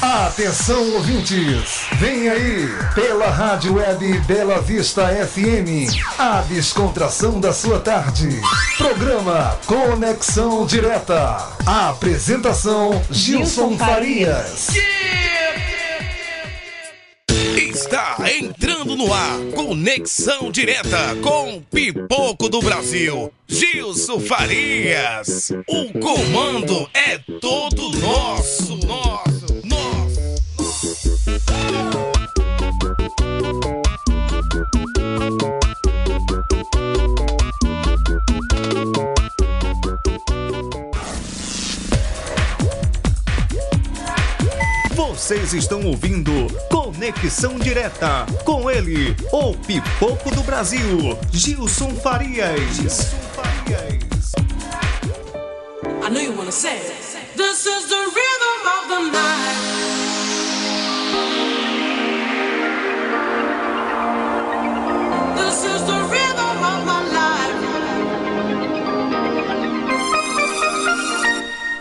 Atenção ouvintes, vem aí, pela Rádio Web Bela Vista FM, a descontração da sua tarde. Programa Conexão Direta. A apresentação Gilson Farias. Está entrando no ar, Conexão Direta com Pipoco do Brasil, Gilson Farias. O comando é todo nosso, nosso, nosso. Vocês estão ouvindo Conexão Direta com ele, o Pipoco do Brasil, Gilson Farias. Gilson Farias. I know you wanna say. This is the rhythm of the night.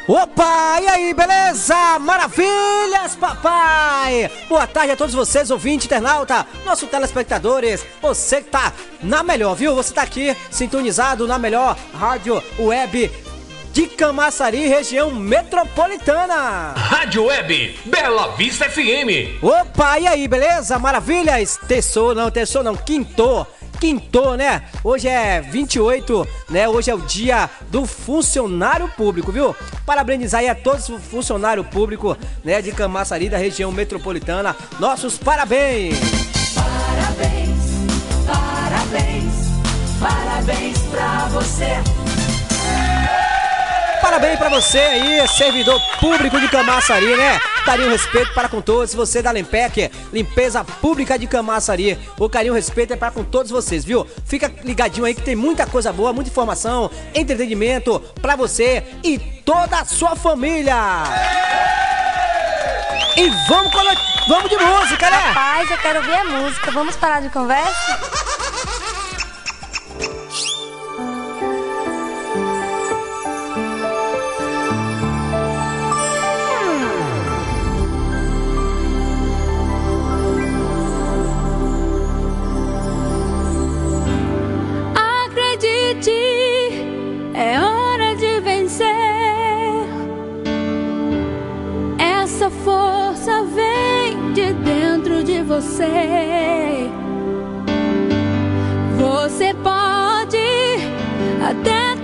Opa, e aí, beleza? Maravilhas, papai! Boa tarde a todos vocês, ouvinte, internauta, nossos telespectadores, você que tá na melhor, viu? Você tá aqui sintonizado na melhor rádio web de Camaçari, região metropolitana. Rádio Web Bela Vista FM. Opa, e aí, beleza? Maravilhas? Terçou, não, terçou não, quintou. Quintou, né? Hoje é 28, né? Hoje é o dia do funcionário público, viu? Parabenizar aí a todos os funcionários públicos, né? De Camaçari, da região metropolitana. Nossos parabéns! Parabéns, parabéns, parabéns pra você. Parabéns pra você aí, servidor público de Camaçari, né? Carinho respeito para com todos. Você da Lempec, limpeza pública de Camaçari. O carinho respeito é para com todos vocês, viu? Fica ligadinho aí que tem muita coisa boa, muita informação, entretenimento pra você e toda a sua família. E vamos, vamos de música, né? Rapaz, eu quero ouvir a música. Vamos parar de conversa? Acredite, é hora de vencer. Essa força vem de dentro de você. Você pode até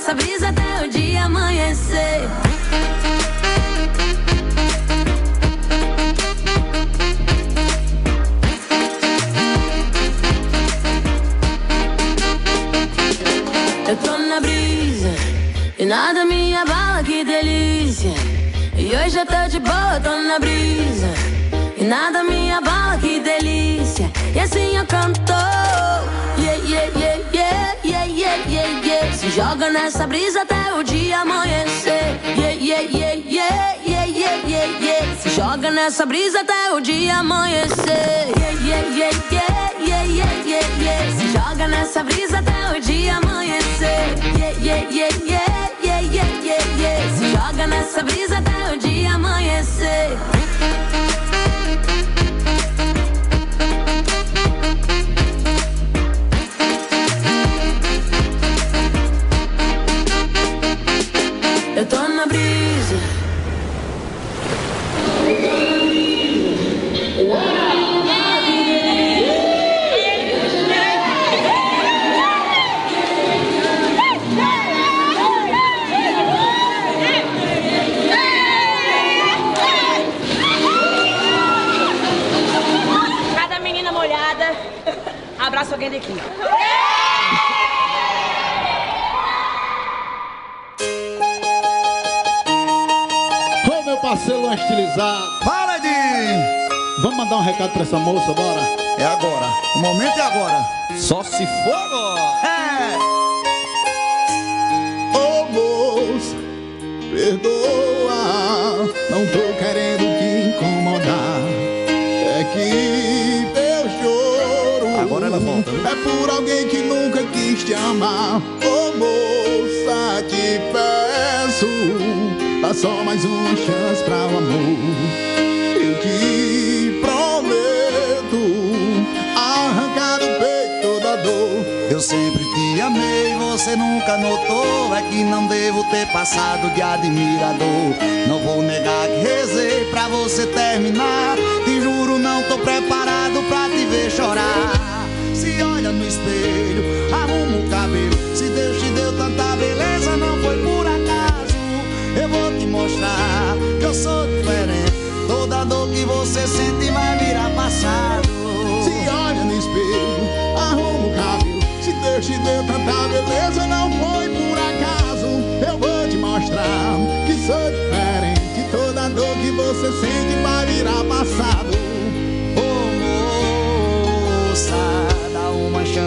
nessa brisa até o dia amanhecer. Eu tô na brisa e nada me abala, que delícia. E hoje eu tô de boa, tô na brisa e nada me abala, que delícia. E assim eu canto. Joga nessa brisa até o dia amanhecer. Yeah, yeah, yeah, yeah, yeah, yeah, yeah, yeah. Se joga nessa brisa até o dia amanhecer. Yeah, yeah, yeah, yeah, yeah, yeah, yeah, yeah. Se joga nessa brisa até o dia amanhecer. Yeah, yeah, yeah, yeah, yeah, yeah, yeah, yeah. Se joga nessa brisa até o dia amanhecer. Abraça alguém daqui. Ô meu parceiro lá estilizado. Para de. Vamos mandar um recado pra essa moça, bora? É agora. O momento é agora. Só se for agora. É. Ô moça, perdoa. Não tô querendo te incomodar. É que volta? É por alguém que nunca quis te amar. Ô moça, te peço. Dá só mais uma chance pra o amor. Eu te prometo arrancar do peito toda dor. Eu sempre te amei, você nunca notou. É que não devo ter passado de admirador. Não vou negar que rezei pra você terminar. Te juro, não tô preparado pra te ver chorar. Olha no espelho, arruma o cabelo. Se Deus te deu tanta beleza, não foi por acaso. Eu vou te mostrar que eu sou diferente. Toda dor que você sente vai virar passado.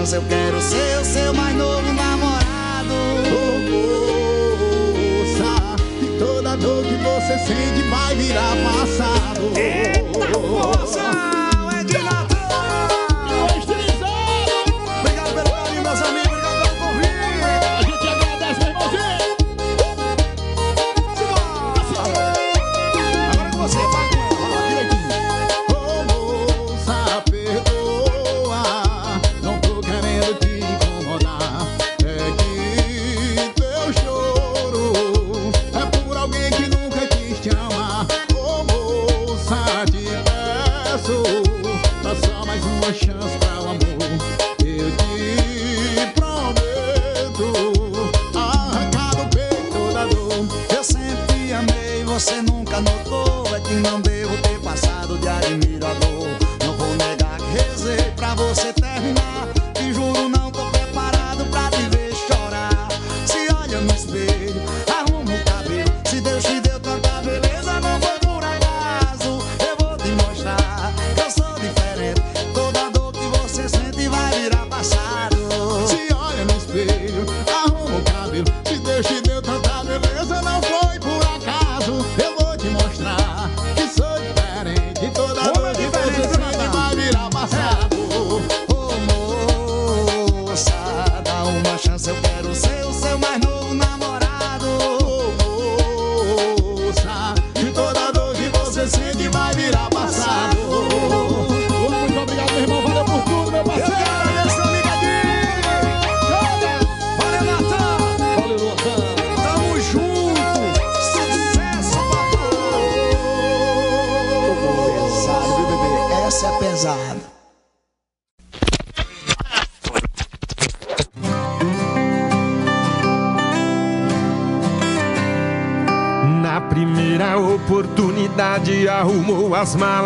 Chance, eu quero ser o seu mais novo namorado. Moça, que toda dor que você sente vai virar passado. Eita força!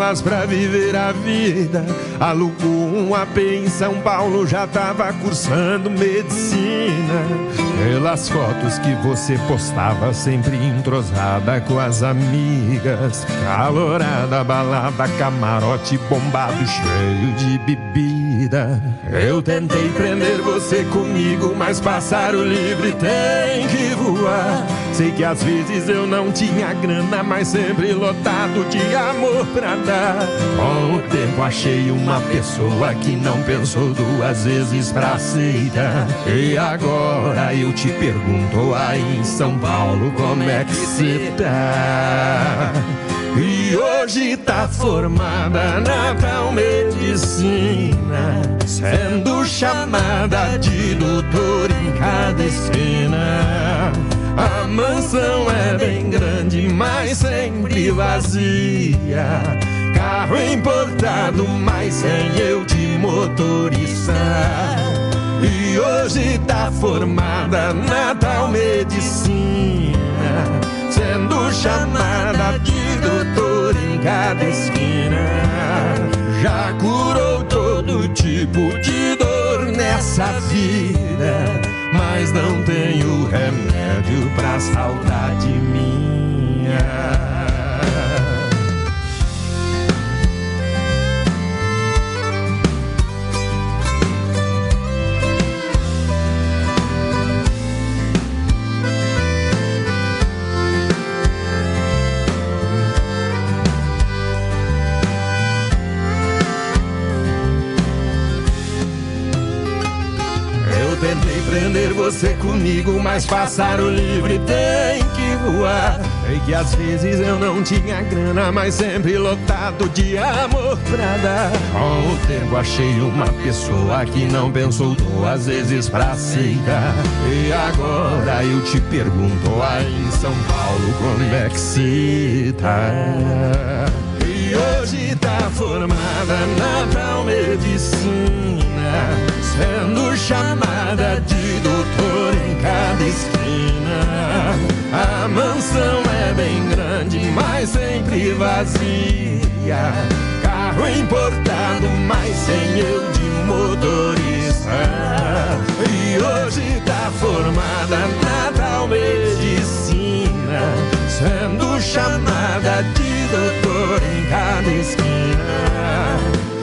Malas pra viver a vida. Alugou um AP em São Paulo, já tava cursando medicina. Pelas fotos que você postava, sempre entrosada com as amigas. Calorada, balada, camarote bombado, cheio de bebida. Eu tentei prender você comigo, mas pássaro livre tem que voar. Sei que às vezes eu não tinha grana, mas sempre lotado de amor pra dar. Com o tempo achei uma pessoa que não pensou duas vezes pra aceitar. E agora eu te pergunto aí em São Paulo como é que cê tá? E hoje tá formada na tal medicina, sendo chamada de doutor em cada esquina. A mansão é bem grande, mas sempre vazia. Carro importado, mas sem eu de motorista. E hoje tá formada na tal medicina, sendo chamada de doutor em cada esquina. Já curou todo tipo de dor nessa vida, mas não tenho remédio pra saudade minha. Você comigo, mas pássaro livre tem que voar. Sei que às vezes eu não tinha grana, mas sempre lotado de amor pra dar. Com o tempo achei uma pessoa que não pensou duas vezes pra aceitar. E agora eu te pergunto aí em São Paulo como é que se tá? E hoje tá formada na tal medicina, sendo chamada de doutor em cada esquina. A mansão é bem grande, mas sempre vazia. Carro importado, mas sem eu de motorista. E hoje tá formada na tal medicina, sendo chamada de doutor em cada esquina.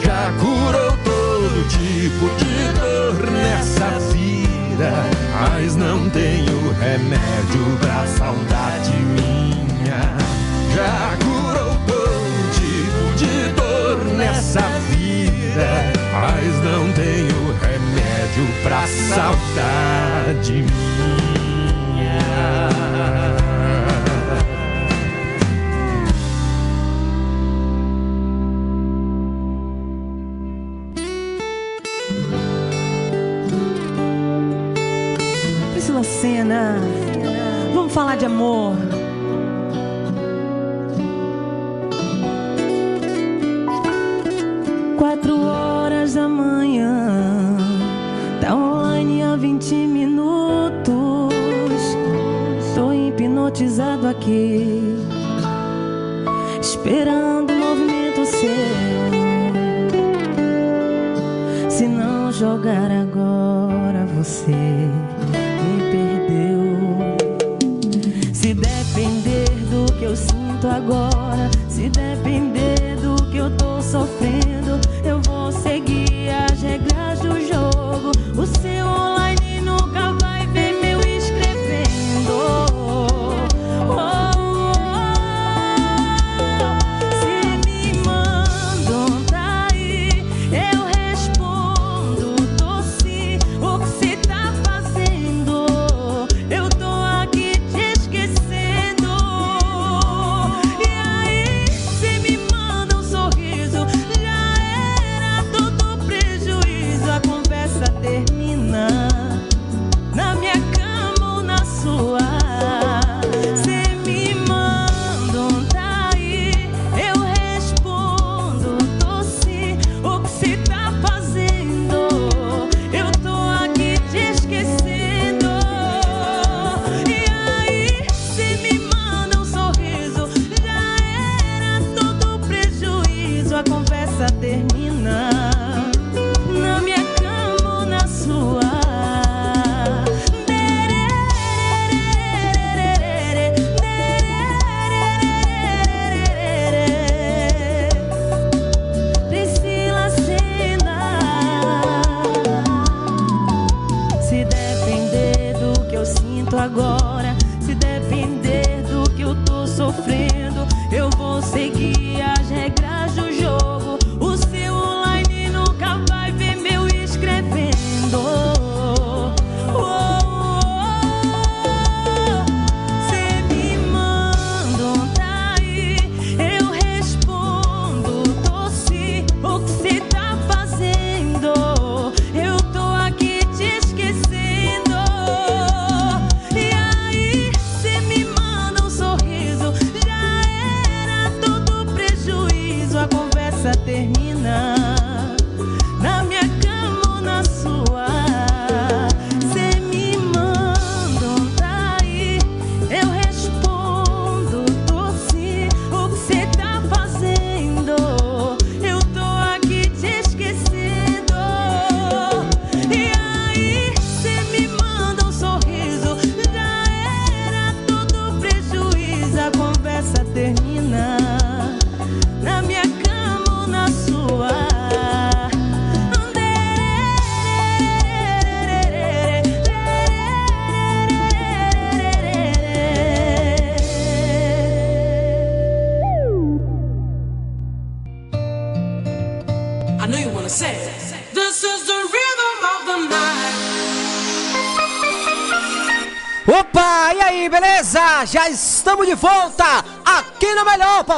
Já curou tipo de dor nessa vida, mas não tenho remédio pra saudade minha. Já curou todo tipo de dor nessa vida, mas não tenho remédio pra saudade minha. Senna, vamos falar de amor. Quatro horas da manhã, tá online há 20 minutos. Tô hipnotizado aqui, esperando o movimento seu. Se não jogar agora,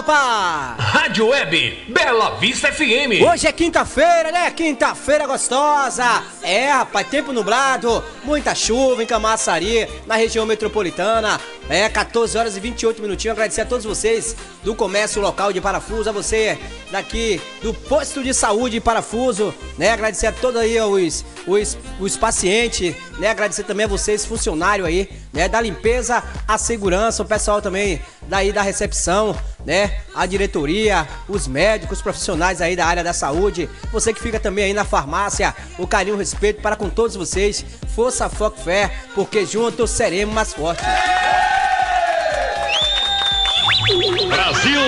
Rádio Web Bela Vista FM. Hoje é quinta-feira, né? Quinta-feira gostosa. É, rapaz, tempo nublado, muita chuva em Camaçari, na região metropolitana. É, 14 horas e 28 minutinhos. Agradecer a todos vocês do comércio local de Parafuso, a você daqui do posto de saúde de Parafuso, né? Agradecer a todos aí os, os, os pacientes, né? Agradecer também a vocês, funcionários aí, né? Da limpeza, a segurança, o pessoal também daí da recepção, né? A diretoria, os médicos, os profissionais aí da área da saúde, você que fica também aí na farmácia, o carinho, o respeito para com todos vocês. Força, foco, fé, porque juntos seremos mais fortes. Brasil!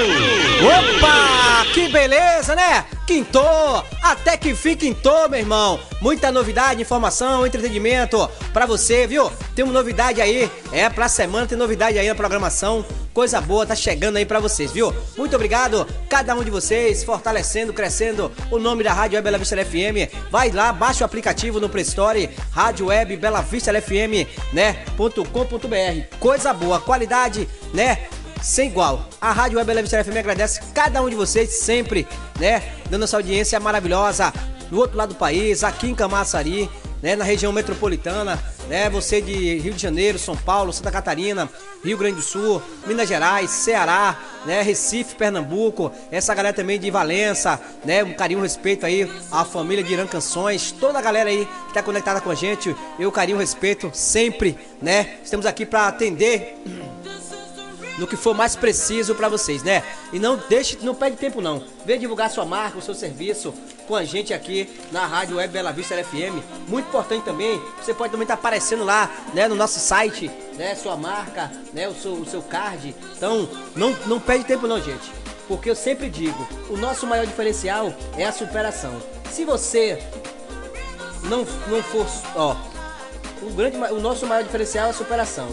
Opa! Que beleza, né? Quintou! Até que fim quintou, meu irmão! Muita novidade, informação, entretenimento pra você, viu? Tem uma novidade aí, é pra semana, tem novidade aí na programação. Coisa boa tá chegando aí pra vocês, viu? Muito obrigado, cada um de vocês, fortalecendo, crescendo o nome da Rádio Web Bela Vista FM. Vai lá, baixa o aplicativo no Play Store, Rádio Web Bela Vista FM, né? .com.br. Coisa boa, qualidade, né? Sem igual. A Rádio Web Vista FM agradece cada um de vocês sempre, né? Dando essa audiência maravilhosa do outro lado do país, aqui em Camaçari, né? Na região metropolitana, né? Você de Rio de Janeiro, São Paulo, Santa Catarina, Rio Grande do Sul, Minas Gerais, Ceará, né? Recife, Pernambuco, essa galera também de Valença, né? Um carinho, um respeito aí à família de Irã Canções, toda a galera aí que tá conectada com a gente, eu carinho, respeito sempre, né? Estamos aqui para atender no que for mais preciso para vocês, né? E não deixe, não perde tempo não. Vem divulgar sua marca, o seu serviço com a gente aqui na Rádio Web Bela Vista FM. Muito importante também, você pode também estar tá aparecendo lá, né, no nosso site, né, sua marca, né, o seu, o seu card. Então, não, não perde tempo não, gente. Porque eu sempre digo, o nosso maior diferencial é a superação. Se você não, não for, ó, o, grande, o nosso maior diferencial é a superação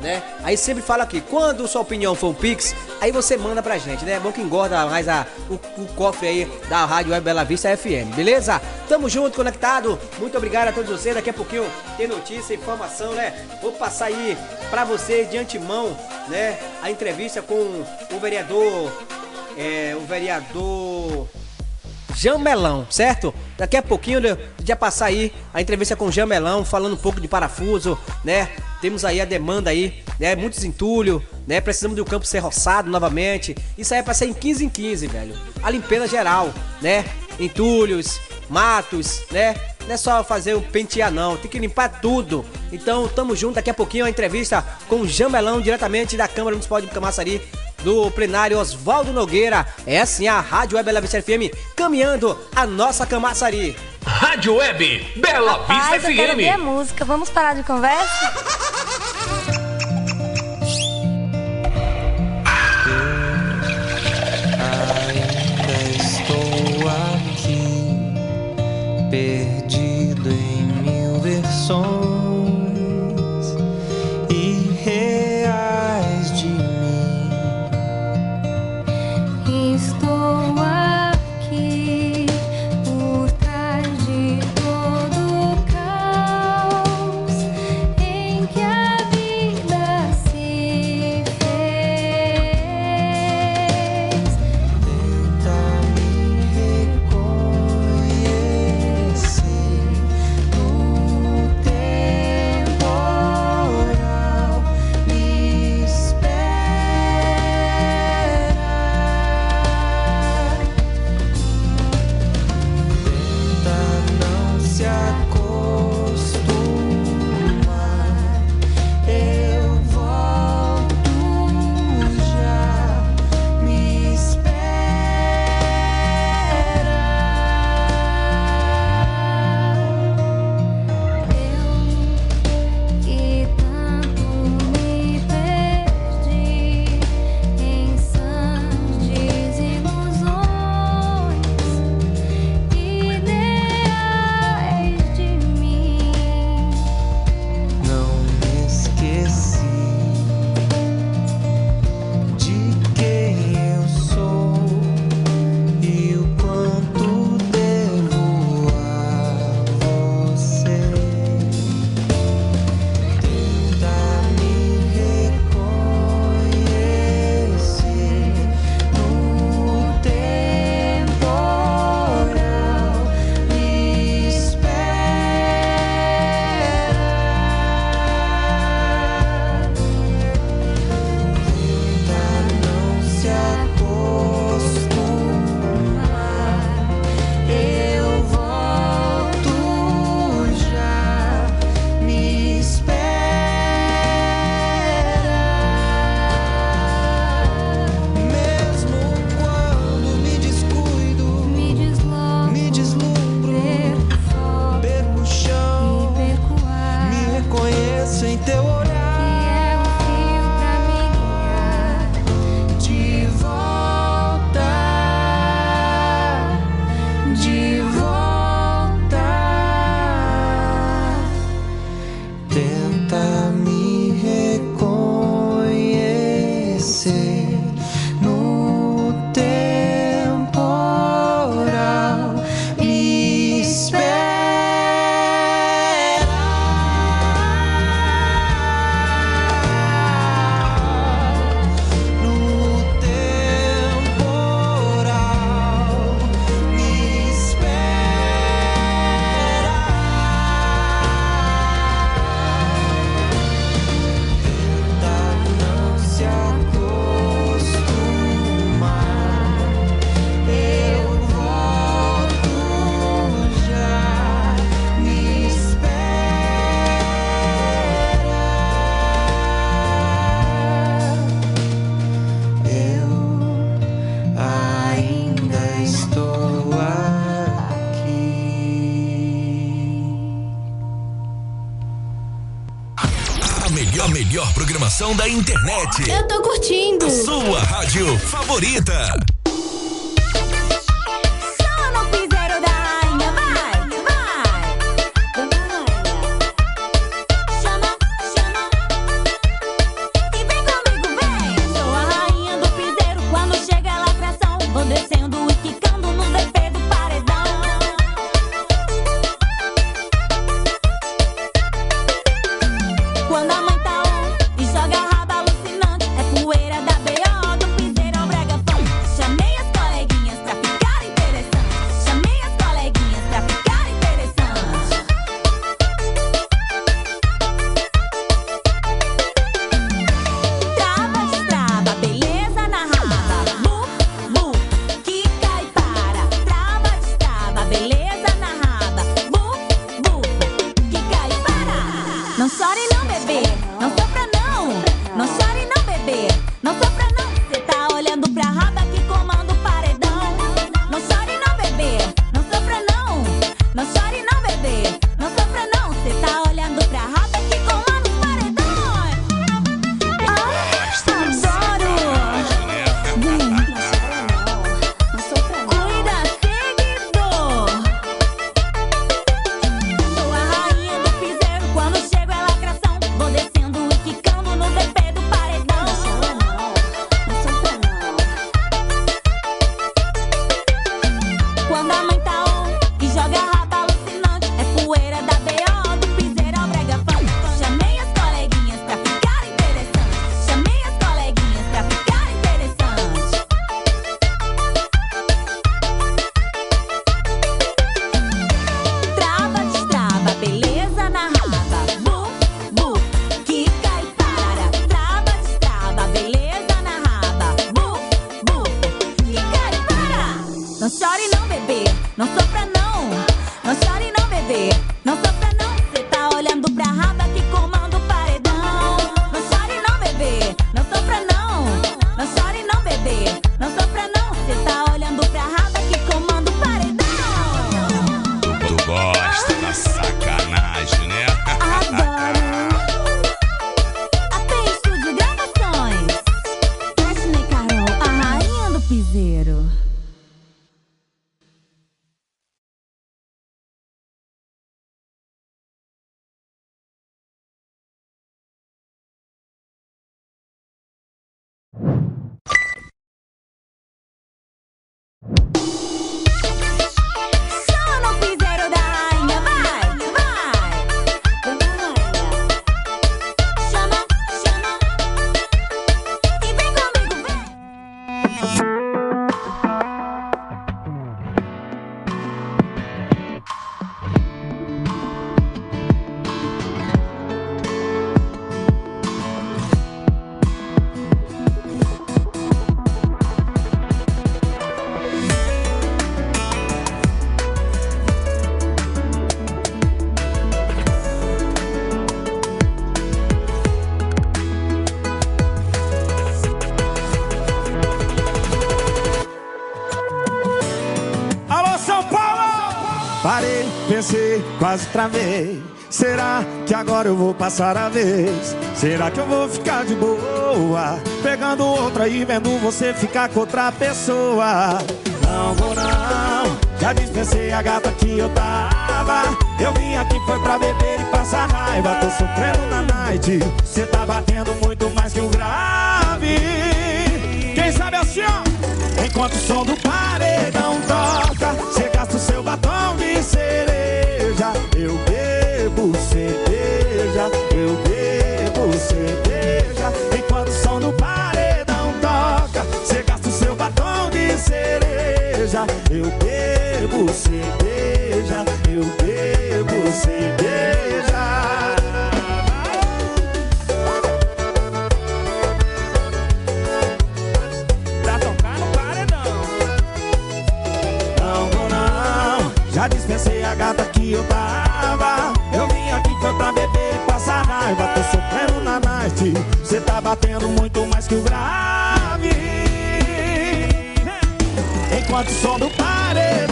né? Aí sempre fala aqui, quando sua opinião for um Pix, aí você manda pra gente, né? É bom que engorda mais a, o, o cofre aí da Rádio Web Bela Vista FM, beleza? Tamo junto, conectado. Muito obrigado a todos vocês. Daqui a pouquinho tem notícia, informação, né? Vou passar aí pra vocês de antemão, né? A entrevista com o vereador. É, o vereador. Jamelão, certo? Daqui a pouquinho né, já passar aí a entrevista com o Jamelão, falando um pouco de parafuso, né? Temos aí a demanda aí, né? Muitos entulho, né? Precisamos do campo ser roçado novamente. Isso aí é pra ser em 15 em 15, velho. A limpeza geral, né? Entulhos, matos, né? Não é só fazer o pentear, não. Tem que limpar tudo. Então, tamo junto. Daqui a pouquinho a entrevista com o Jamelão, diretamente da Câmara Municipal de Camaçari, do plenário Oswaldo Nogueira. É assim a Rádio Web Bela Vista FM caminhando a nossa Camaçari. Rádio Web Bela Rapaz, Vista eu quero ver a FM. música. Vamos parar de conversa? da internet. Eu tô curtindo. Sua rádio favorita. quase travei. Será que agora eu vou passar a vez? Será que eu vou ficar de boa? Pegando outra e vendo você ficar com outra pessoa. Não vou não, já dispensei a gata que eu tava. Eu vim aqui foi pra beber e passar raiva. Tô sofrendo na night, cê tá batendo muito mais que o grave. Quem sabe assim, ó. Enquanto o som do paredão toca. você beija, eu bebo, você beija. Pra tocar no para não. Não vou não, já dispensei a gata que eu tava. Eu vim aqui foi pra beber e passar raiva. Tô sofrendo na night, cê tá batendo muito mais que o grave. Enquanto o som do paredão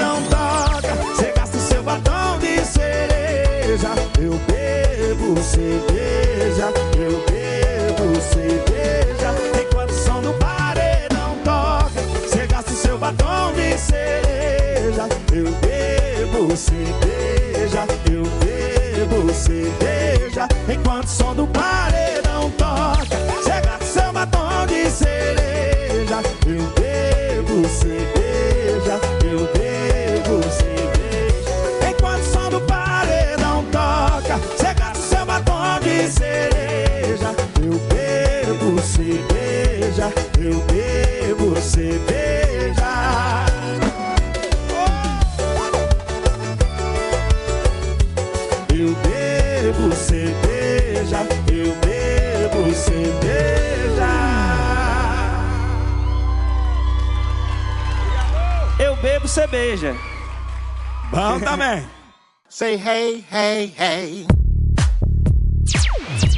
você. Bebo cerveja. Bom também. Say hey, hey, hey.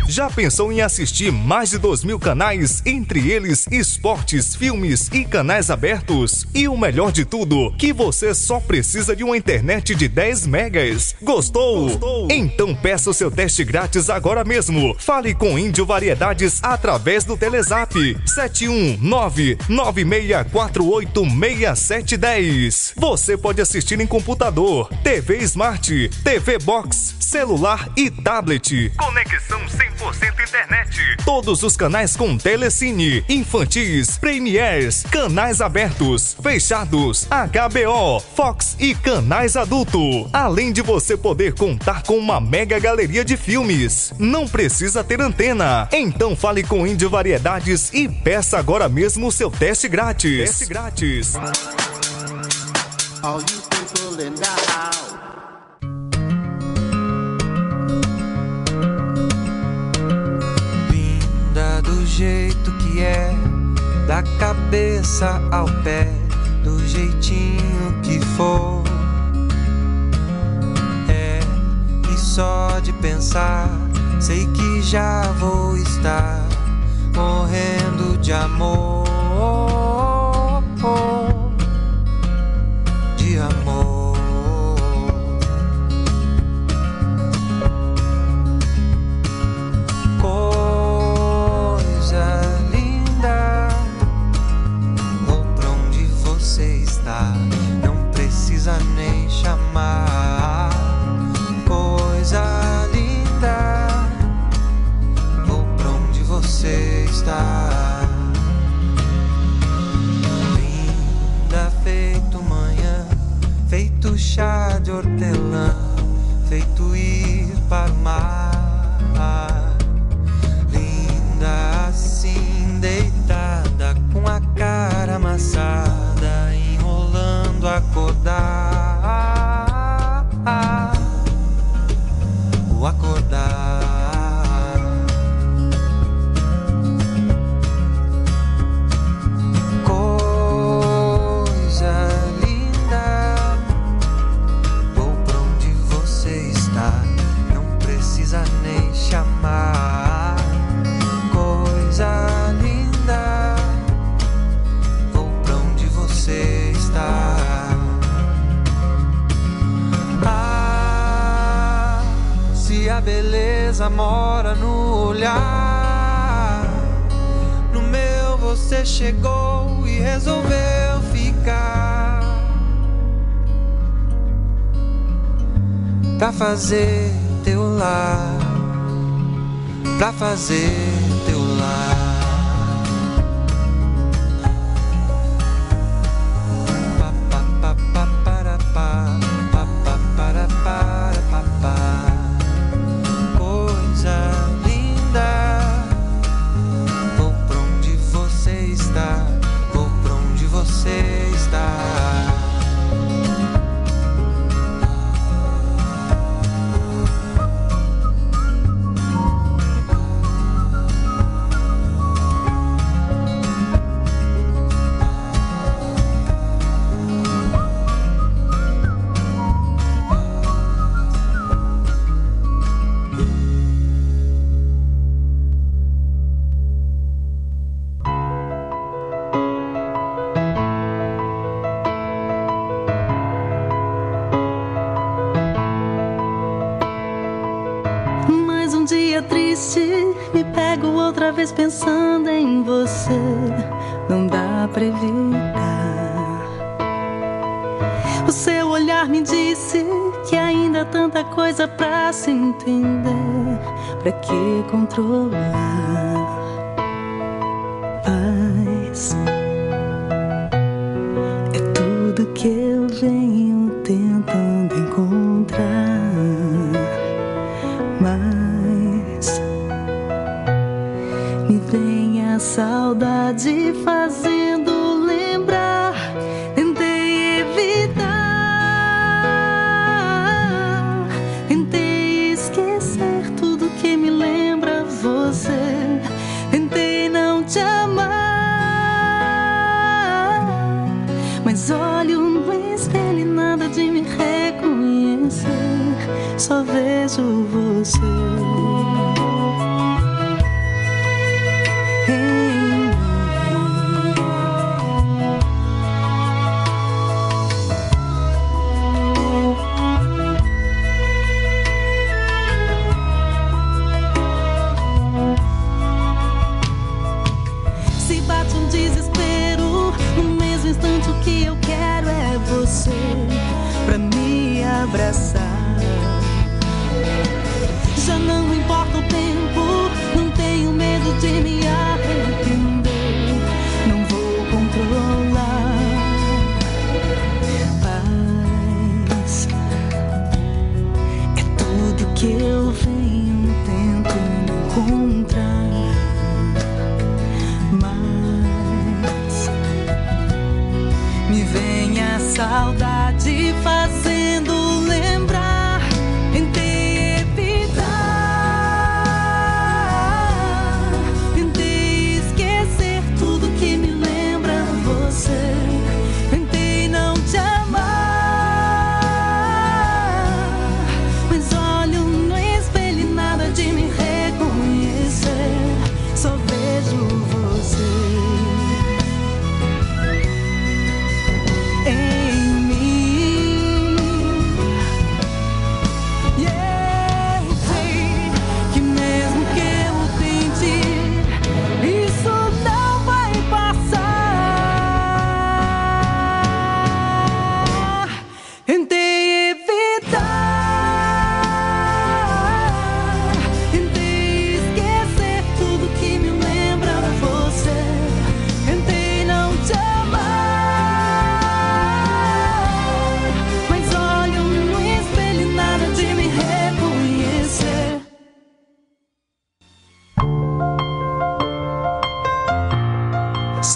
Já pensou em assistir mais de 2 mil canais, entre eles esportes, filmes e canais abertos? E o melhor de tudo, que você só precisa de uma internet de 10 megas. Gostou? Então peça o seu teste grátis agora mesmo. Fale com Índio Variedades através do Telezap 71996486710. Você pode assistir em computador, TV Smart, TV Box, celular e tablet. Conexão 100% internet. Todos os canais com telecine, infantis, premiers, canais abertos, fechados, HBO, Fox e canais adulto. Além de você poder contar com uma mega galeria de filmes. Não precisa ter antena. Então fale com Índio Variedades e peça agora mesmo o seu teste grátis. Teste grátis. All you people jeito que é, da cabeça ao pé, do jeitinho que for. É, e só de pensar, sei que já vou estar morrendo de amor. Chegou e resolveu ficar. Pra fazer teu lar, pra fazer Dia triste, me pego outra vez pensando em você. Não dá pra evitar. O seu olhar me disse que ainda há tanta coisa pra se entender. Pra que controlar? Saudade fazendo lembrar. Tentei evitar, tentei esquecer tudo que me lembra você. Tentei não te amar, mas olho no espelho e nada de me reconhecer. Só vejo você.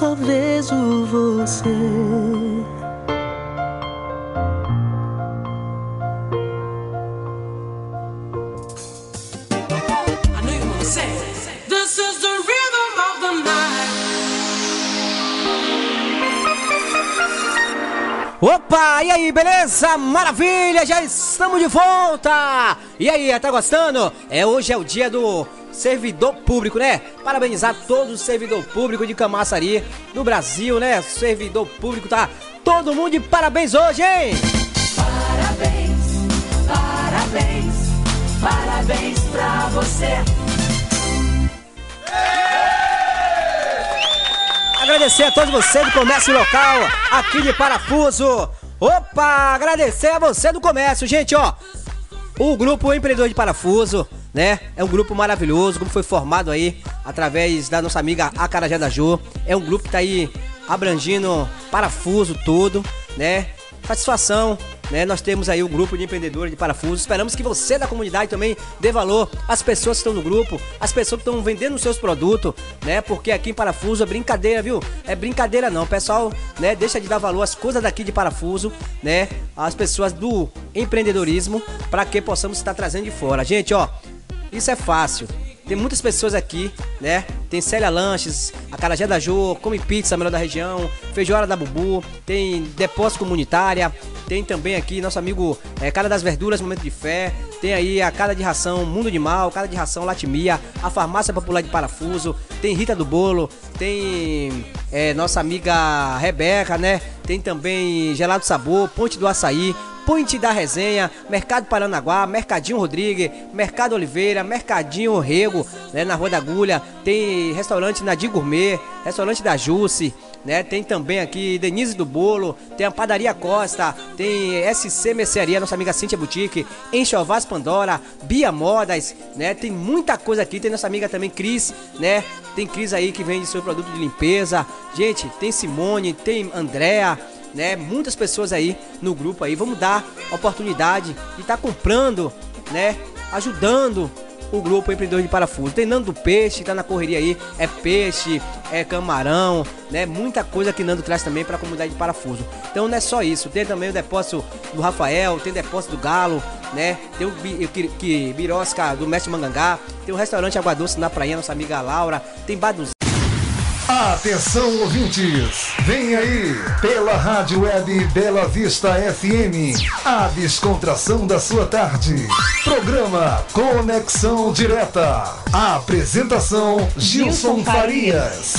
Of the night. Opa, e aí, beleza? Maravilha, já estamos de volta! E aí, tá gostando? É, hoje é o dia do servidor público, né? Parabenizar todo o servidor público de Camaçari do Brasil, né? Servidor público, tá? Todo mundo de parabéns hoje, hein? Parabéns, parabéns, parabéns pra você. Agradecer a todos vocês do comércio local aqui de Parafuso. Opa, agradecer a você do comércio, gente, ó. O grupo Empreendedor de Parafuso, né? É um grupo maravilhoso, o grupo foi formado aí através da nossa amiga Acarajé da Jô. É um grupo que tá aí abrangindo parafuso todo, né? Satisfação, né? Nós temos aí o grupo de empreendedores de parafuso. Esperamos que você da comunidade também dê valor às pessoas que estão no grupo, às pessoas que estão vendendo os seus produtos, né? Porque aqui em Parafuso é brincadeira, viu? É brincadeira não, pessoal, né? Deixa de dar valor às coisas daqui de Parafuso, né? As pessoas do empreendedorismo, para que possamos estar trazendo de fora. Gente, ó, isso é fácil. Tem muitas pessoas aqui, né? Tem Célia Lanches, a Carajé da Jô, Come Pizza, melhor da região, Feijoada da Bubu, tem Depósito Comunitária, tem também aqui nosso amigo é, Cara das Verduras, Momento de Fé, tem aí a Cada de Ração Mundo de Mal, Cada de Ração Latimia, a Farmácia Popular de Parafuso, tem Rita do Bolo, tem é, nossa amiga Rebeca, né? Tem também Gelado Sabor, Ponte do Açaí, Ponte da Resenha, Mercado Paranaguá, Mercadinho Rodrigues, Mercado Oliveira, Mercadinho Rego, né, na Rua da Agulha, tem restaurante Nadir Gourmet, restaurante da Jusce, né? Tem também aqui Denise do Bolo, tem a Padaria Costa, tem SC Mercearia, nossa amiga Cintia Boutique, Enxovás Pandora, Bia Modas, né? Tem muita coisa aqui, tem nossa amiga também Cris, né? Tem Cris aí que vende seu produto de limpeza. Gente, tem Simone, tem Andréa, né? Muitas pessoas aí no grupo aí. Vamos dar oportunidade de estar tá comprando, né? Ajudando o grupo Empreendedor de Parafuso. Tem Nando Peixe, tá na correria aí, é peixe, é camarão, né? Muita coisa que Nando traz também para a comunidade de Parafuso. Então não é só isso, tem também o depósito do Rafael, tem depósito do Galo, né? Tem o que, Birosca do Mestre Mangangá, tem o restaurante Água Doce na praia, nossa amiga Laura, tem Baduz Atenção ouvintes, vem aí pela Rádio Web Bela Vista FM, a descontração da sua tarde. Programa Conexão Direta. A apresentação Gilson Farias.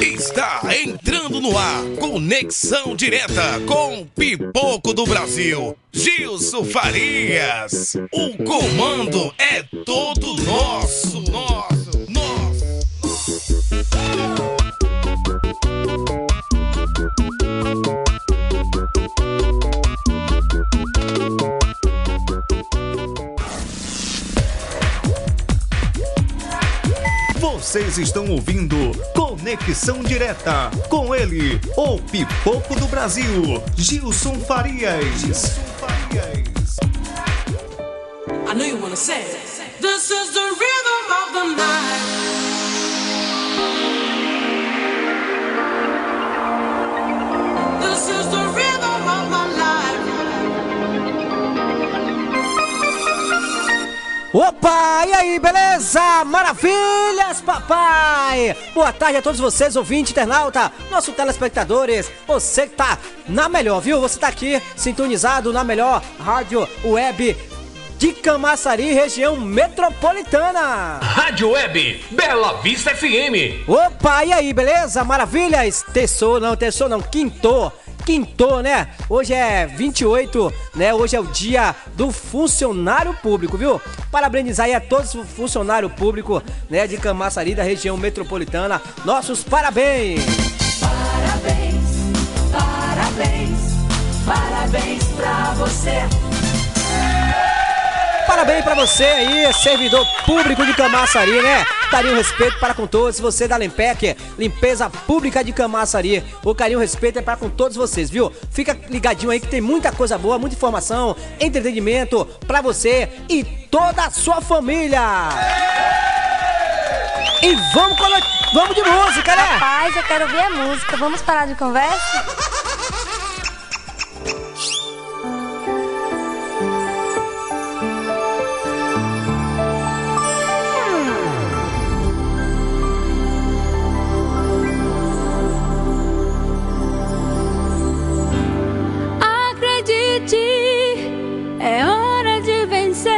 Está entrando no ar Conexão Direta com Pipoco do Brasil. Gilson Farias. O comando é todo nosso, nosso. Vocês estão ouvindo Conexão Direta com ele, o Pipoco do Brasil, Gilson Farias. Gilson Farias. I know you wanna say this is the rhythm of the night. Opa, e aí, beleza? Maravilhas, papai! Boa tarde a todos vocês, ouvinte, internauta, nossos telespectadores. Você que tá na melhor, viu? Você tá aqui sintonizado na melhor rádio web de Camaçari, região metropolitana. Rádio Web Bela Vista FM. Opa, e aí, beleza? Maravilhas? Terçou, não, terçou não, quintou. Quintou, né? Hoje é 28, né? Hoje é o dia do funcionário público, viu? Parabenizar aí a todos os funcionários públicos, né? De Camaçari, da região metropolitana. Nossos parabéns! Parabéns, parabéns, parabéns pra você. Parabéns pra você aí, servidor público de Camaçari, né? Carinho respeito para com todos. Você da Lempec, limpeza pública de Camaçari. O carinho respeito é para com todos vocês, viu? Fica ligadinho aí que tem muita coisa boa, muita informação, entretenimento pra você e toda a sua família. E vamos, vamos de música, né? Rapaz, eu quero ouvir a música. Vamos parar de conversa? Acredite, é hora de vencer.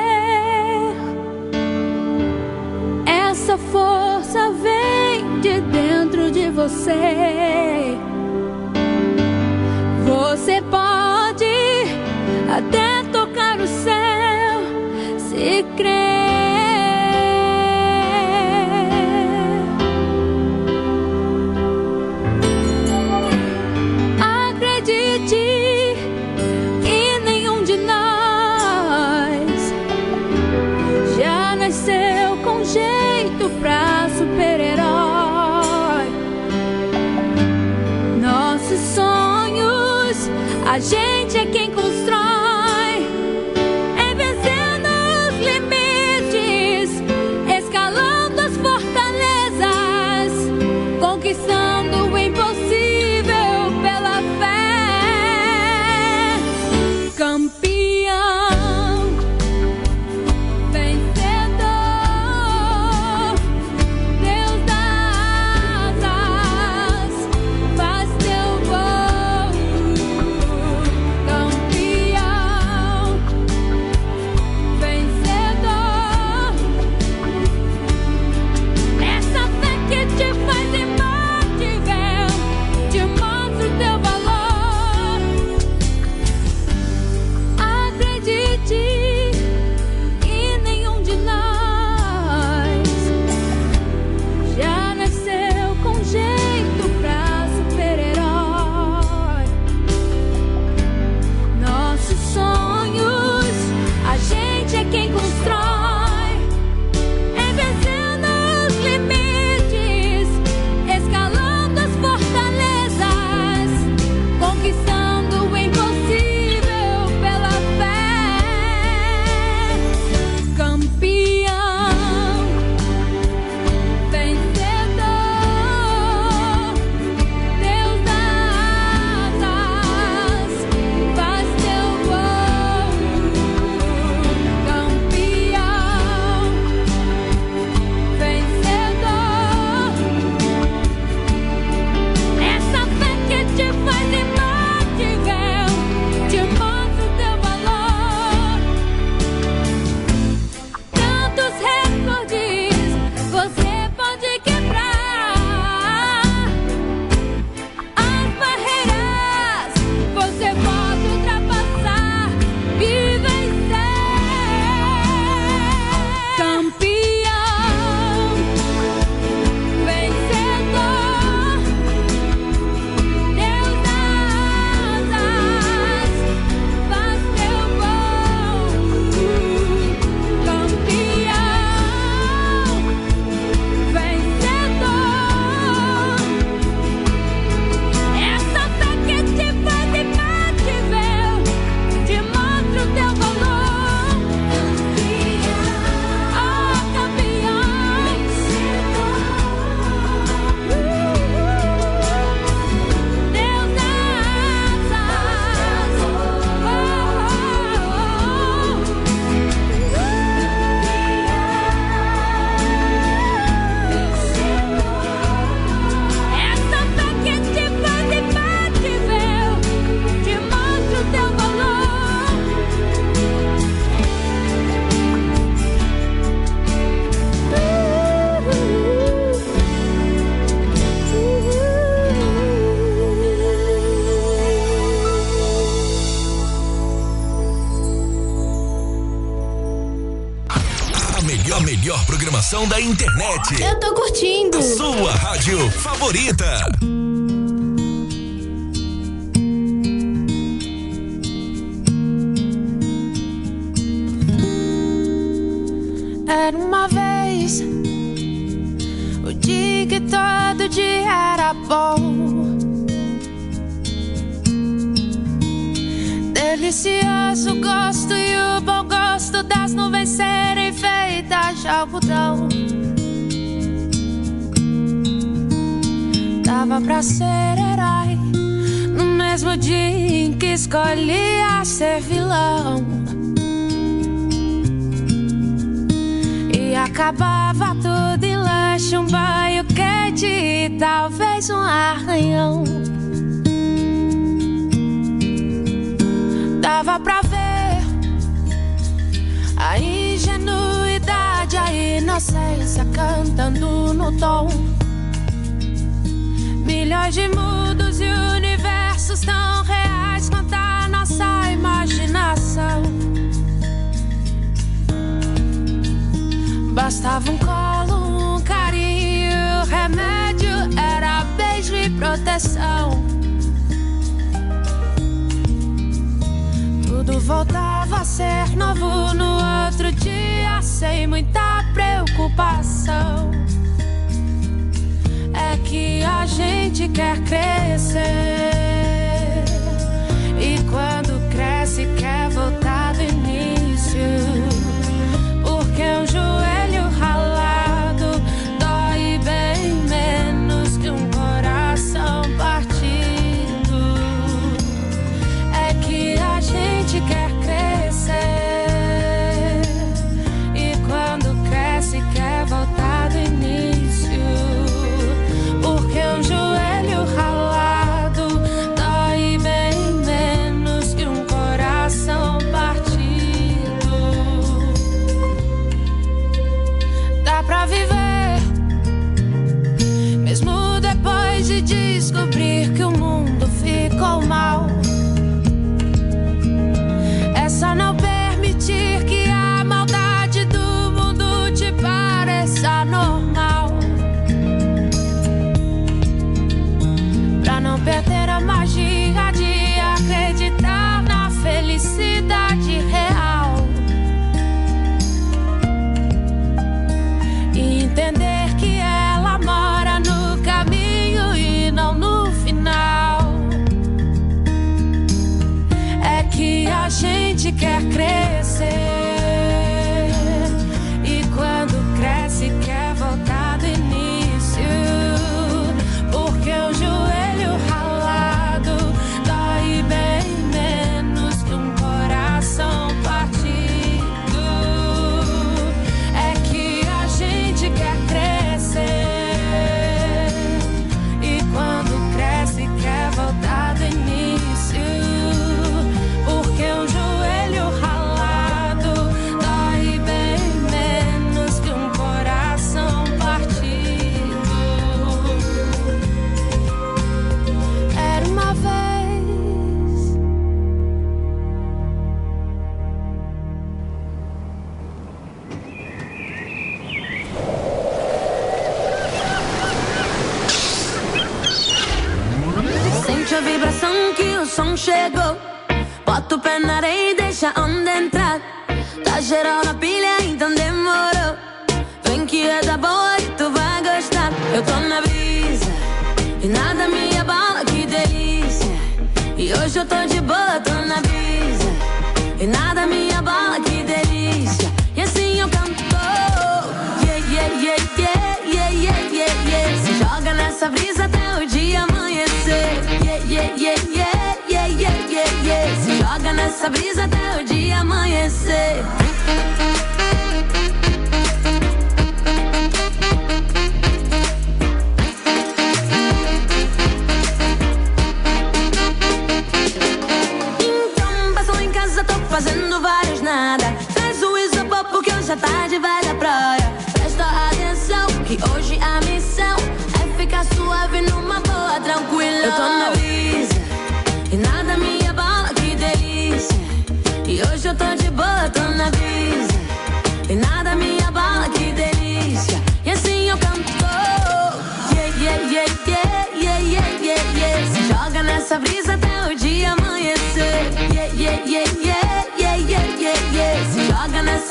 Essa força vem de dentro de você. Você pode até tocar o céu se crer.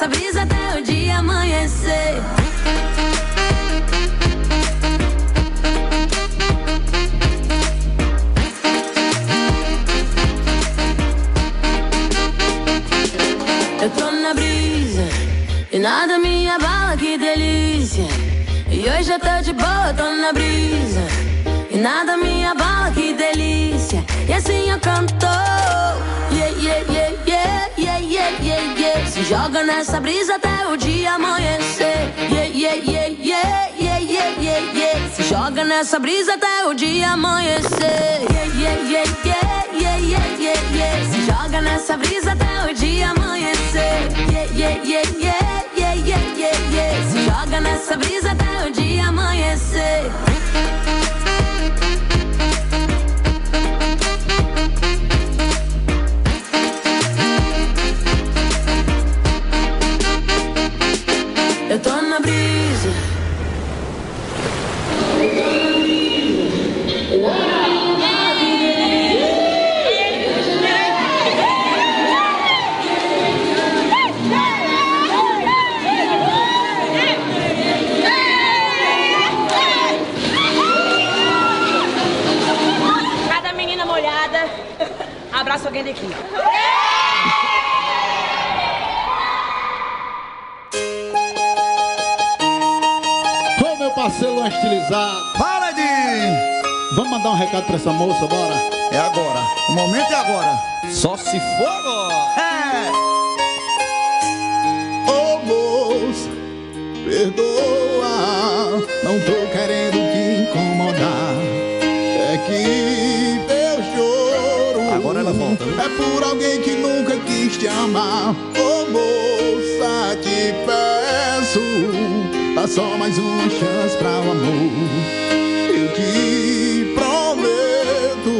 Nessa brisa até o dia amanhecer. Eu tô na brisa e nada me abala, que delícia. E hoje eu tô de boa, tô na brisa e nada me joga nessa brisa até o dia amanhecer. Yeah, yeah, yeah, yeah, yeah, yeah, yeah, yeah. Se joga nessa brisa até o dia amanhecer. Yeah, yeah, yeah, yeah, yeah, yeah, yeah, yeah. Se joga nessa brisa até o dia amanhecer. Yeah, yeah, yeah, yeah, yeah, yeah, yeah, yeah. Se joga nessa brisa até o dia amanhecer. Alguém daqui. Ô meu parceiro lá estilizado. Fala, de. Vamos mandar um recado pra essa moça, bora? É agora. O momento é agora. Só se for agora. É. Ô moça, perdoa. Não tô querendo É por alguém que nunca quis te amar. Ô moça, te peço. Dá só mais uma chance pra o amor. Eu te prometo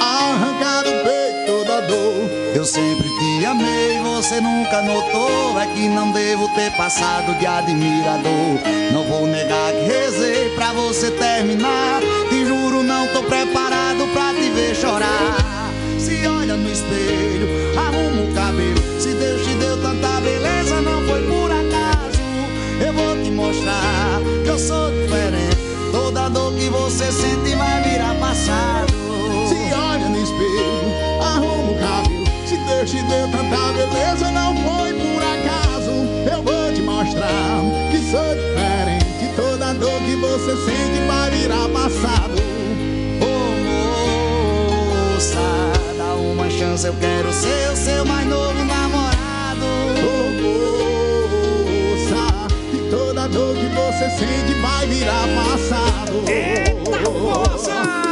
arrancar do peito toda dor. Eu sempre te amei, você nunca notou. É que não devo ter passado de admirador. Não vou negar que rezei pra você terminar. Te juro, não tô preparado pra te ver chorar. Olha no espelho, arruma o cabelo. Se Deus te deu tanta beleza, não foi por acaso. Eu vou te mostrar que eu sou diferente. Toda dor que você sente vai virar passado. Chance, eu quero ser o seu mais novo namorado. Ô moça, que toda dor que você sente vai virar passado. Eita moça!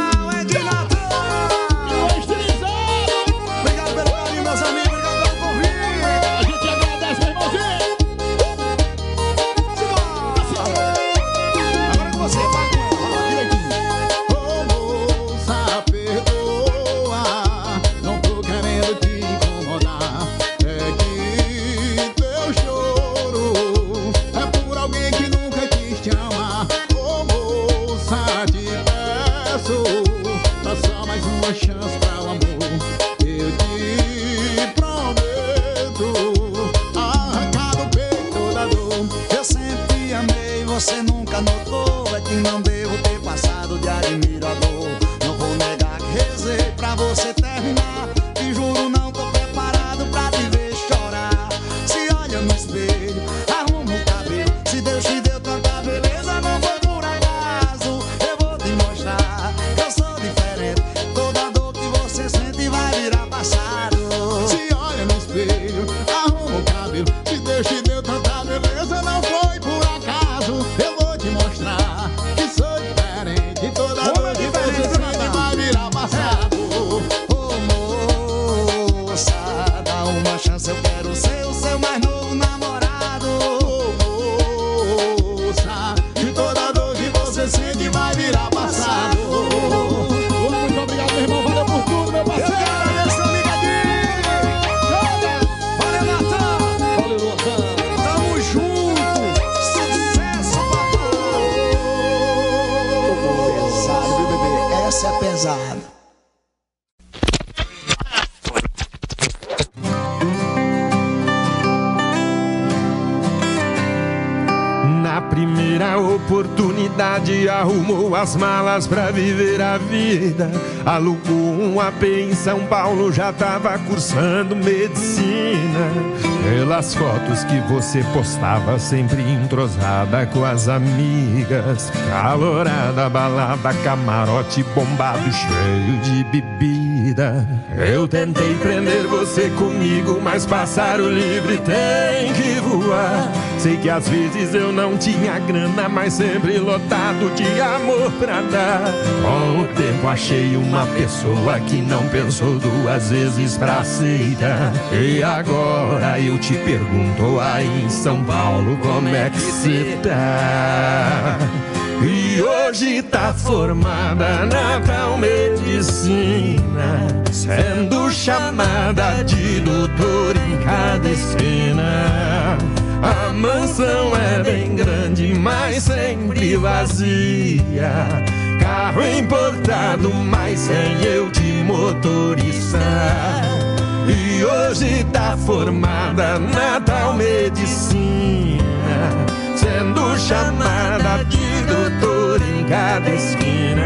Malas pra viver a vida. Alugou um AP em São Paulo, já tava cursando medicina. Pelas fotos que você postava, sempre entrosada com as amigas. Calorada, balada, camarote bombado, cheio de bebida. Eu tentei prender você comigo, mas pássaro livre tem que voar. Sei que às vezes eu não tinha grana, mas sempre lotado de amor pra dar. Com o tempo achei uma pessoa que não pensou duas vezes pra aceitar. E agora eu te pergunto aí em São Paulo como é que cê tá? E hoje tá formada na tal medicina, sendo chamada de doutor em cada esquina. A mansão é bem grande, mas sempre vazia. Carro importado, mas sem eu de motorista. E hoje tá formada na tal medicina, sendo chamada de doutor em cada esquina.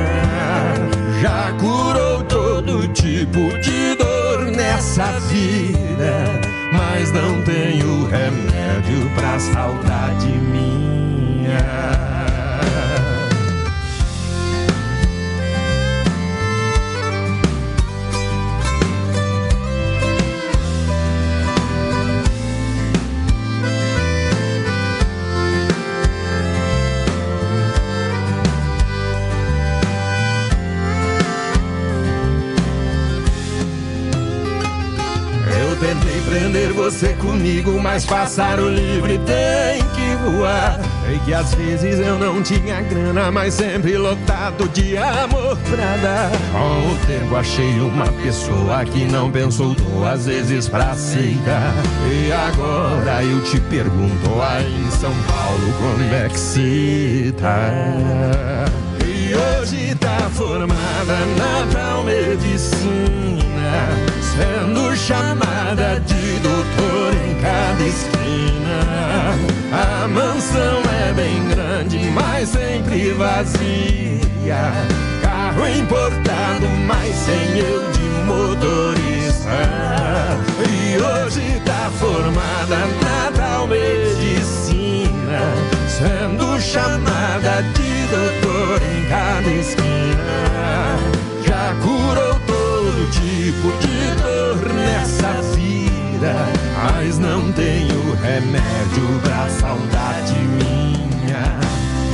Já curou todo tipo de dor nessa vida, mas não tenho remédio pra saudade minha. Prender você comigo, mas pássaro livre tem que voar. Sei que às vezes eu não tinha grana, mas sempre lotado de amor pra dar. Com o tempo achei uma pessoa que não pensou duas vezes pra aceitar. E agora eu te pergunto aí em São Paulo como é que se tá. E hoje tá formada na tal medicina, sendo chamada de doutor em cada esquina. A mansão é bem grande, mas sempre vazia. Carro importado, mas sem eu de motorista. E hoje tá formada na tal medicina, sendo chamada de doutor em cada esquina. Já curou todo tipo de dor nessa vida, mas não tenho remédio pra saudade minha.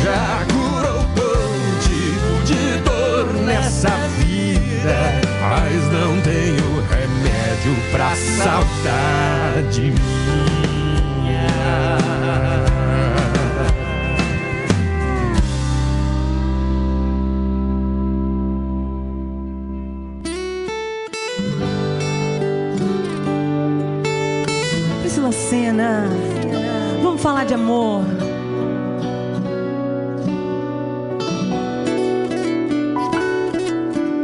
Já curou todo tipo de dor nessa vida, mas não tenho remédio pra saudade minha. Senna, vamos falar de amor.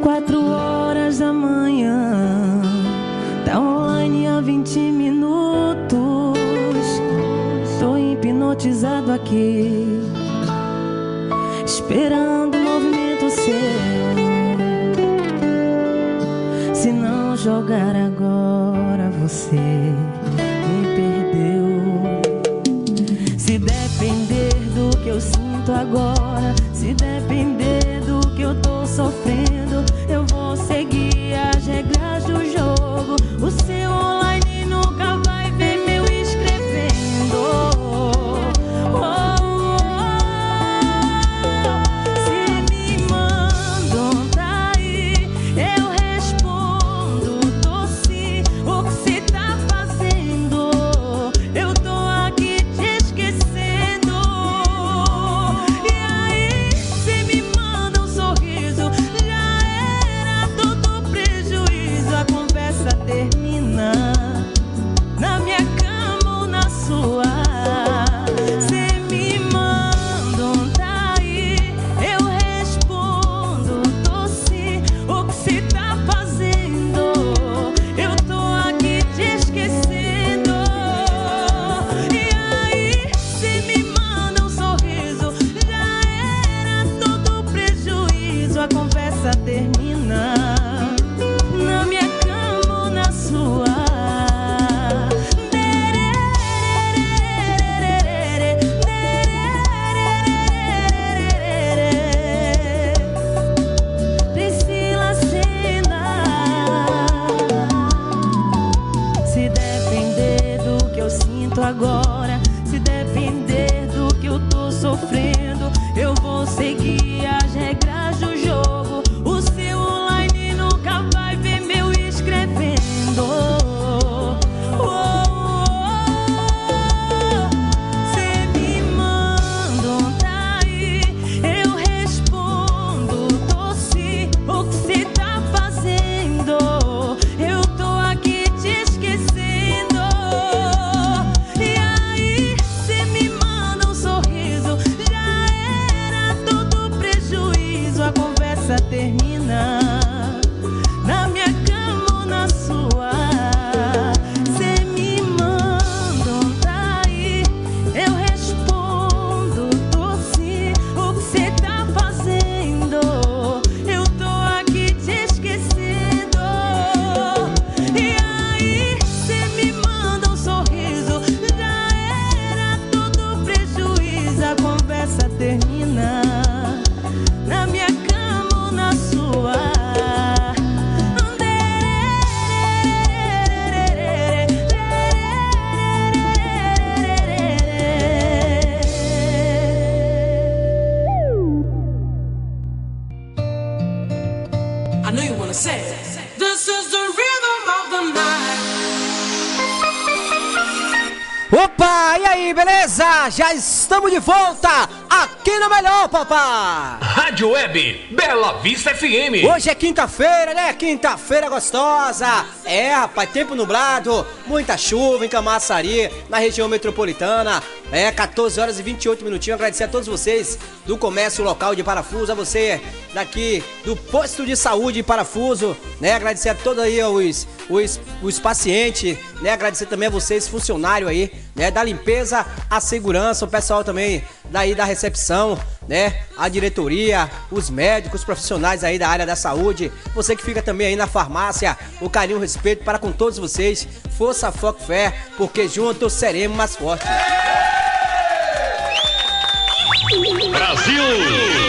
Quatro horas da manhã, tá online há 20 minutos. Tô hipnotizado aqui, esperando o movimento seu. Se não jogar agora, papai! Rádio Web Bela Vista FM. Hoje é quinta-feira, né? Quinta-feira gostosa. É, rapaz, tempo nublado, muita chuva em Camaçari, na região metropolitana. É, 14 horas e 28 minutinhos. Agradecer a todos vocês do comércio local de Parafuso, a você daqui do posto de saúde de Parafuso, né? Agradecer a todos aí os, os, os pacientes, né? Agradecer também a vocês, funcionários aí, né? Da limpeza, a segurança, o pessoal também daí da recepção, né? A diretoria, os médicos, os profissionais aí da área da saúde, você que fica também aí na farmácia, o carinho, o respeito para com todos vocês. Força, foco, fé, porque juntos seremos mais fortes. Brasil!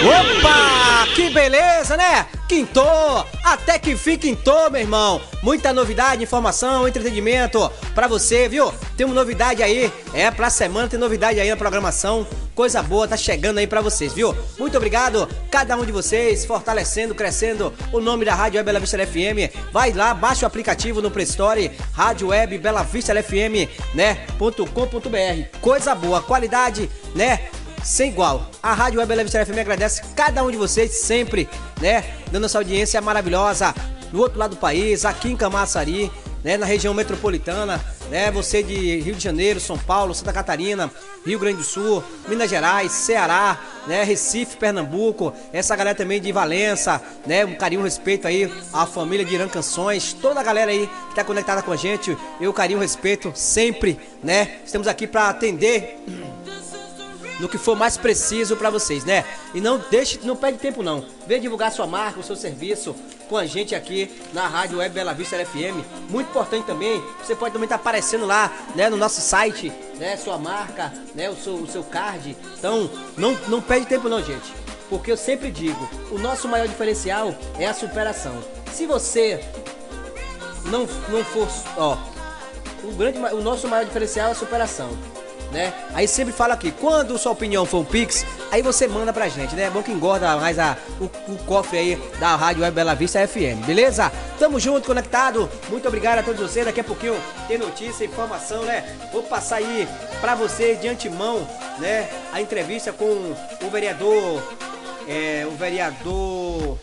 Opa, que beleza, né? Quintou, até que fim quintou, meu irmão. Muita novidade, informação, entretenimento pra você, viu? Tem uma novidade aí, é pra semana, tem novidade aí na programação. Coisa boa tá chegando aí pra vocês, viu? Muito obrigado, cada um de vocês, fortalecendo, crescendo o nome da Rádio Web Bela Vista FM. Vai lá, baixa o aplicativo no Play Store, Rádio Web Bela Vista FM, né? .com.br. Coisa boa, qualidade, né? Sem igual. A Rádio Web Vista FM agradece cada um de vocês sempre, né? Dando essa audiência maravilhosa do outro lado do país, aqui em Camaçari, né? Na região metropolitana, né? Você de Rio de Janeiro, São Paulo, Santa Catarina, Rio Grande do Sul, Minas Gerais, Ceará, né? Recife, Pernambuco, essa galera também de Valença, né? Um carinho, um respeito aí à família de Irã Canções, toda a galera aí que tá conectada com a gente, eu carinho, respeito sempre, né? Estamos aqui para atender no que for mais preciso para vocês, né? E não deixe, não perde tempo não. Venha divulgar sua marca, o seu serviço com a gente aqui na Rádio Web Bela Vista FM. Muito importante também, você pode também estar tá aparecendo lá, né, no nosso site, né, sua marca, né, o seu, o seu card. Então, não, não perde tempo não, gente. Porque eu sempre digo, o nosso maior diferencial é a superação. Se você não, não for, ó, o, grande, o nosso maior diferencial é a superação né? Aí sempre fala aqui, quando sua opinião for um Pix, aí você manda pra gente, né? É bom que engorda mais a, o, o cofre aí da Rádio Web Bela Vista FM, beleza? Tamo junto, conectado. Muito obrigado a todos vocês. Daqui a pouquinho tem notícia, informação, né? Vou passar aí pra vocês de antemão, né? A entrevista com o vereador. É, o vereador.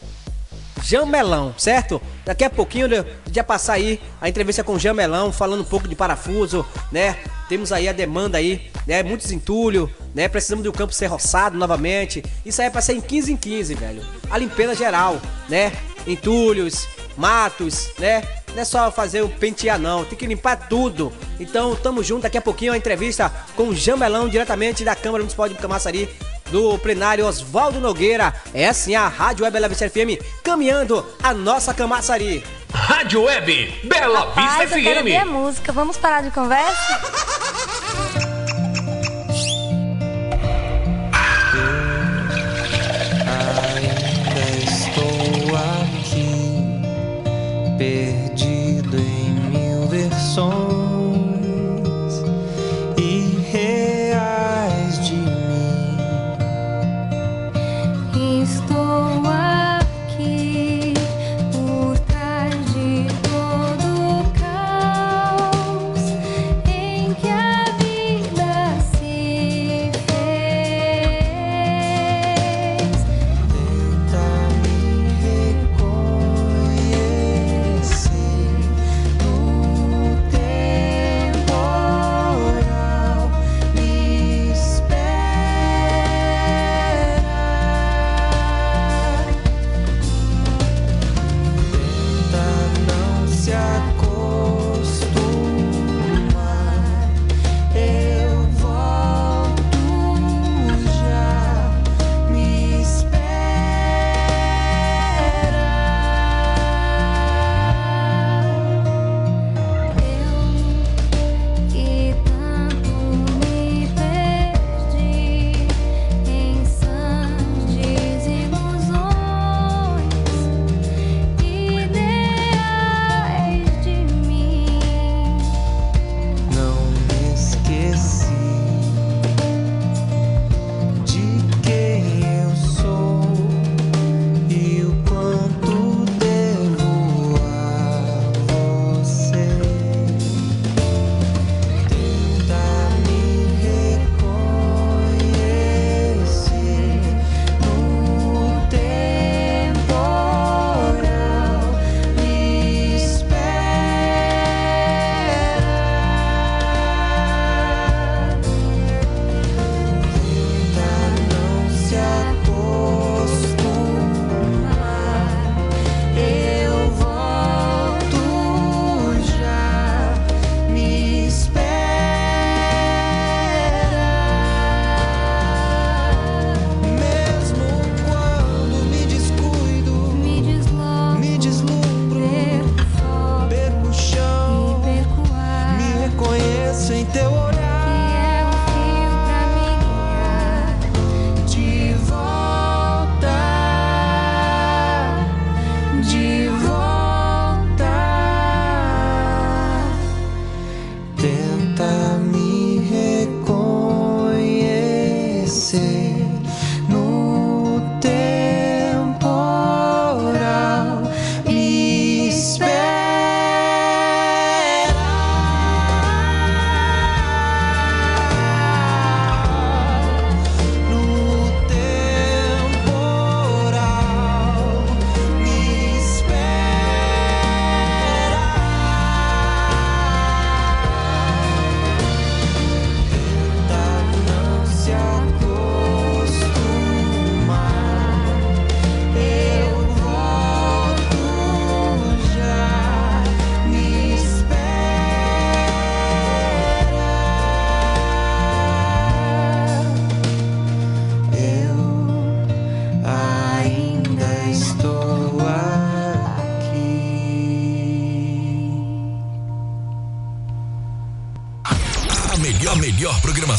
Jamelão, certo? Daqui a pouquinho eu já passar aí a entrevista com o Jamelão, falando um pouco de parafuso, né? Temos aí a demanda aí, né? Muitos entulho, né? Precisamos do campo ser roçado novamente. Isso aí é pra ser em 15 em 15, velho. A limpeza geral, né? Entulhos, matos, né? Não é só fazer o pentear, não. Tem que limpar tudo. Então, tamo junto. Daqui a pouquinho a entrevista com o Jamelão, diretamente da Câmara Municipal de Camaçari do plenário Oswaldo Nogueira. É assim a Rádio Web Bela Vista FM caminhando a nossa camaçari. Rádio Web Bela Rapaz, Vista eu quero ouvir a FM. música. Vamos parar de conversa? Ainda estou aqui, perdido em mil versões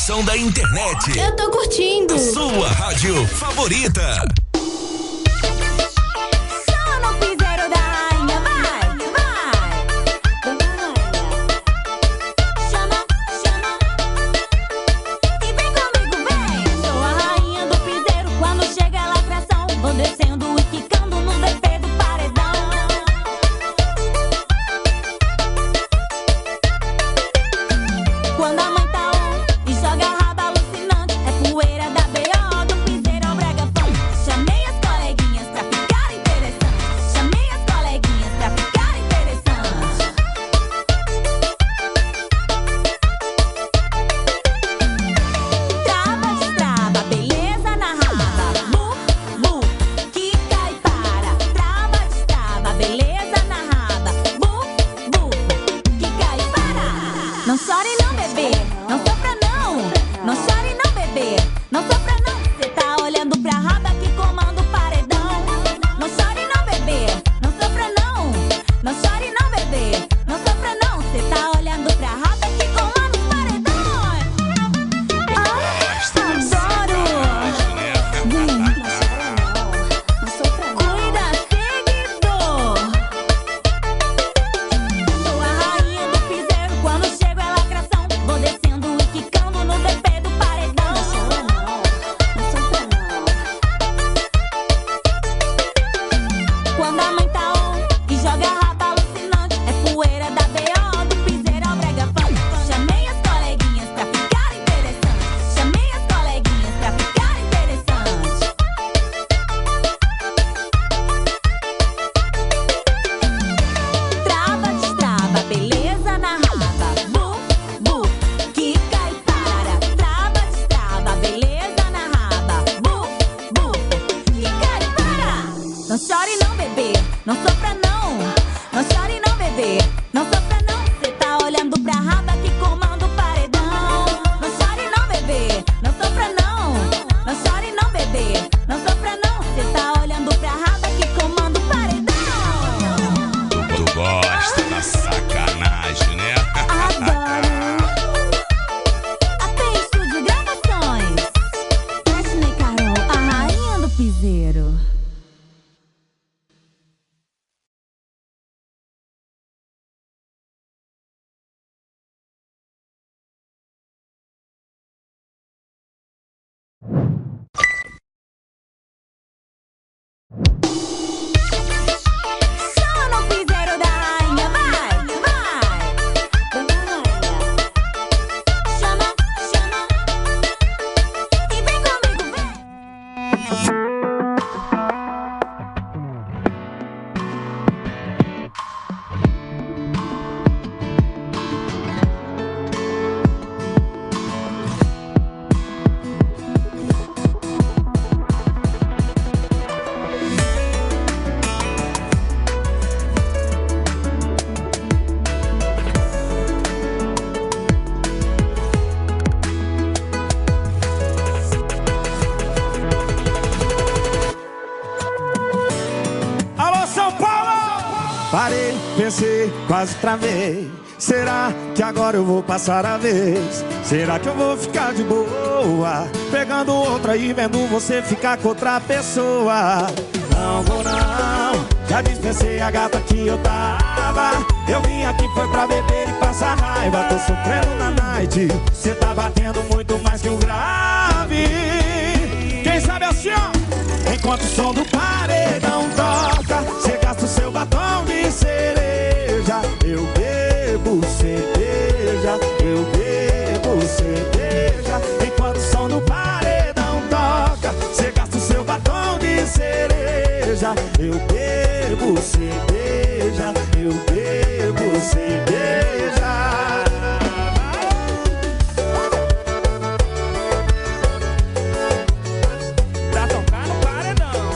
da internet. Eu tô curtindo. Sua rádio favorita. quase travei. Será que agora eu vou passar a vez? Será que eu vou ficar de boa? Pegando outra e vendo você ficar com outra pessoa. Não vou não, já dispensei a gata que eu tava. Eu vim aqui foi pra beber e passar raiva. Tô sofrendo na night, cê tá batendo muito mais que o grave. Quem sabe assim, ó, enquanto o som do paredão bebo cerveja, eu bebo cerveja. Pra tocar no paredão.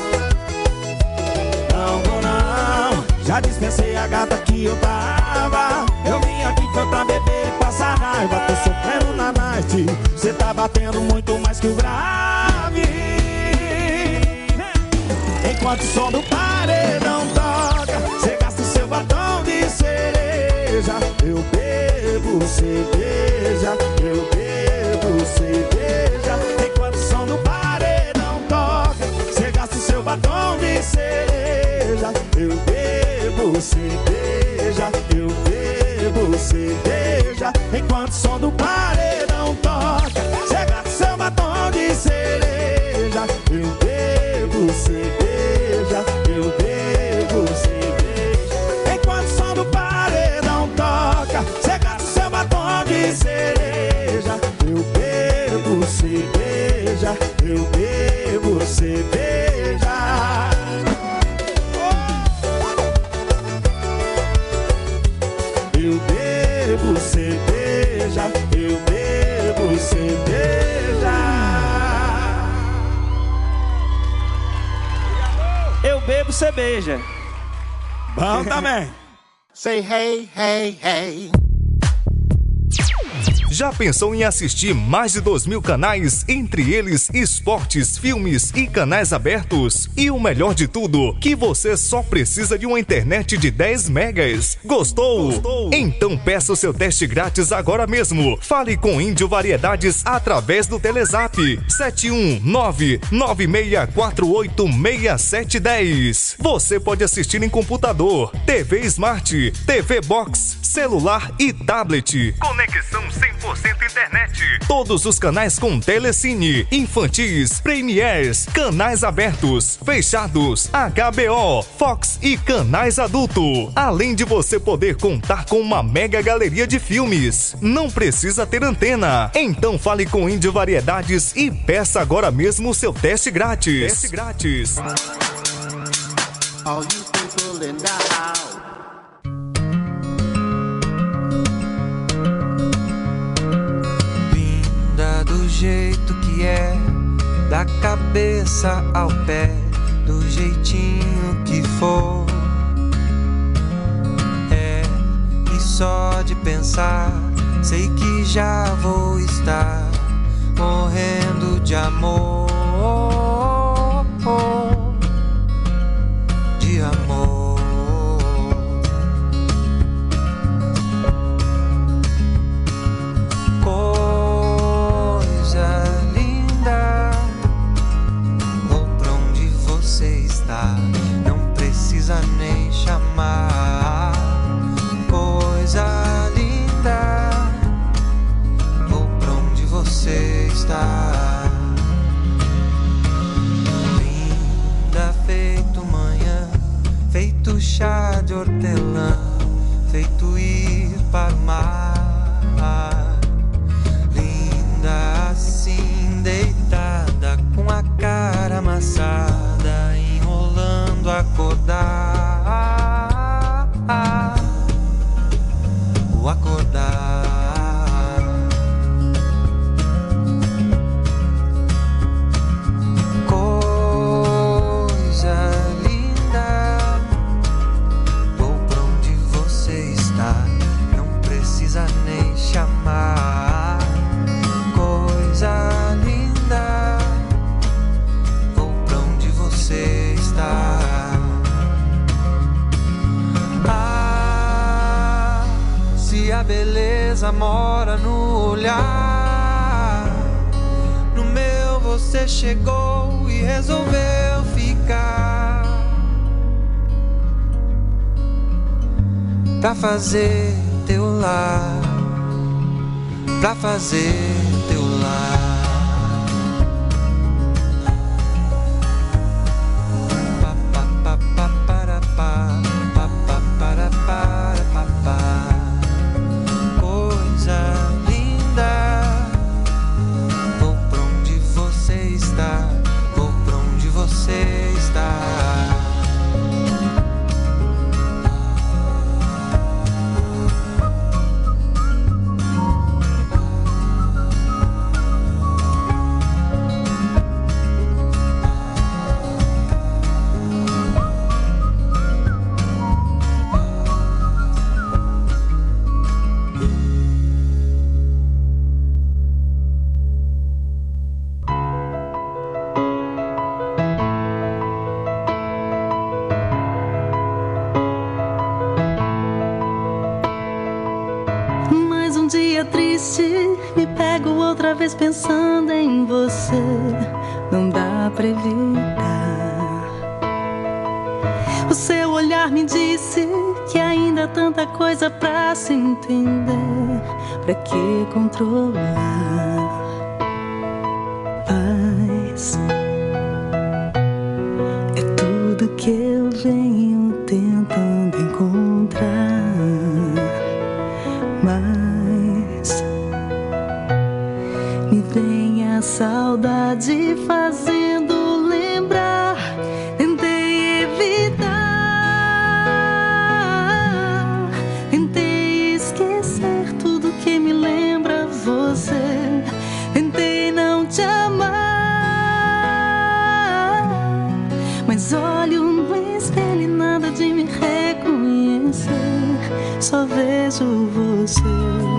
Não vou não, já dispensei a gata que eu tava. Eu vim aqui foi pra beber e passar raiva. Tô sofrendo na noite. cê tá batendo muito mais que o grave. Enquanto o som do pai paredão toca, você gasta o seu batom de cereja. Eu bebo cerveja, eu bebo cerveja. E quando o som do paredão toca, você gasta o seu batom de cereja. Eu bebo cerveja, eu bebo cerveja. Bebo cerveja. Bom também. Say hey, hey, hey. Já pensou em assistir mais de 2 mil canais, entre eles esportes, filmes e canais abertos? E o melhor de tudo, que você só precisa de uma internet de 10 megas. Gostou? Então peça o seu teste grátis agora mesmo. Fale com Índio Variedades através do Telezap 71996486710. Você pode assistir em computador, TV Smart, TV Box, celular e tablet. Conexão 100% internet. Todos os canais com Telecine, infantis, premiers, canais abertos, fechados, HBO, Fox e canais adulto. Além de você poder contar com uma mega galeria de filmes. Não precisa ter antena. Então fale com Índio Variedades e peça agora mesmo o seu teste grátis. Teste grátis. All you people do jeito que é, da cabeça ao pé, do jeitinho que for. É, e só de pensar, sei que já vou estar morrendo de amor. De amor. Chegou e resolveu ficar. Pra fazer teu lar, pra fazer triste, me pego outra vez pensando em você. Não dá pra evitar. O seu olhar me disse que ainda há tanta coisa pra se entender. Pra que controlar? Saudade fazendo lembrar. Tentei evitar, tentei esquecer tudo que me lembra você. Tentei não te amar, mas olho no espelho e nada de me reconhecer. Só vejo você.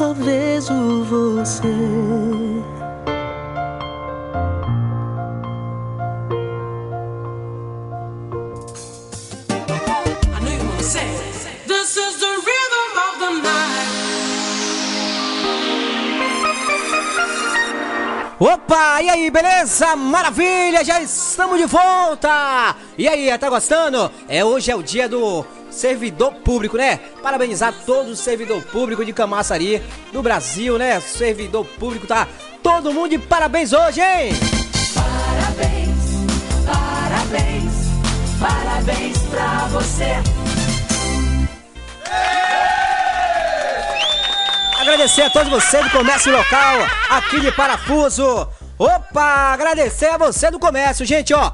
Of the night. Opa, e aí, beleza? Maravilha, já estamos de volta! E aí, tá gostando? É hoje é o dia do servidor público, né? Parabenizar todo o servidor público de Camaçari do Brasil, né? Servidor público, tá? Todo mundo de parabéns hoje, hein? Parabéns, parabéns, parabéns pra você. Agradecer a todos vocês do comércio local aqui de Parafuso. Opa, agradecer a você do comércio, gente, ó.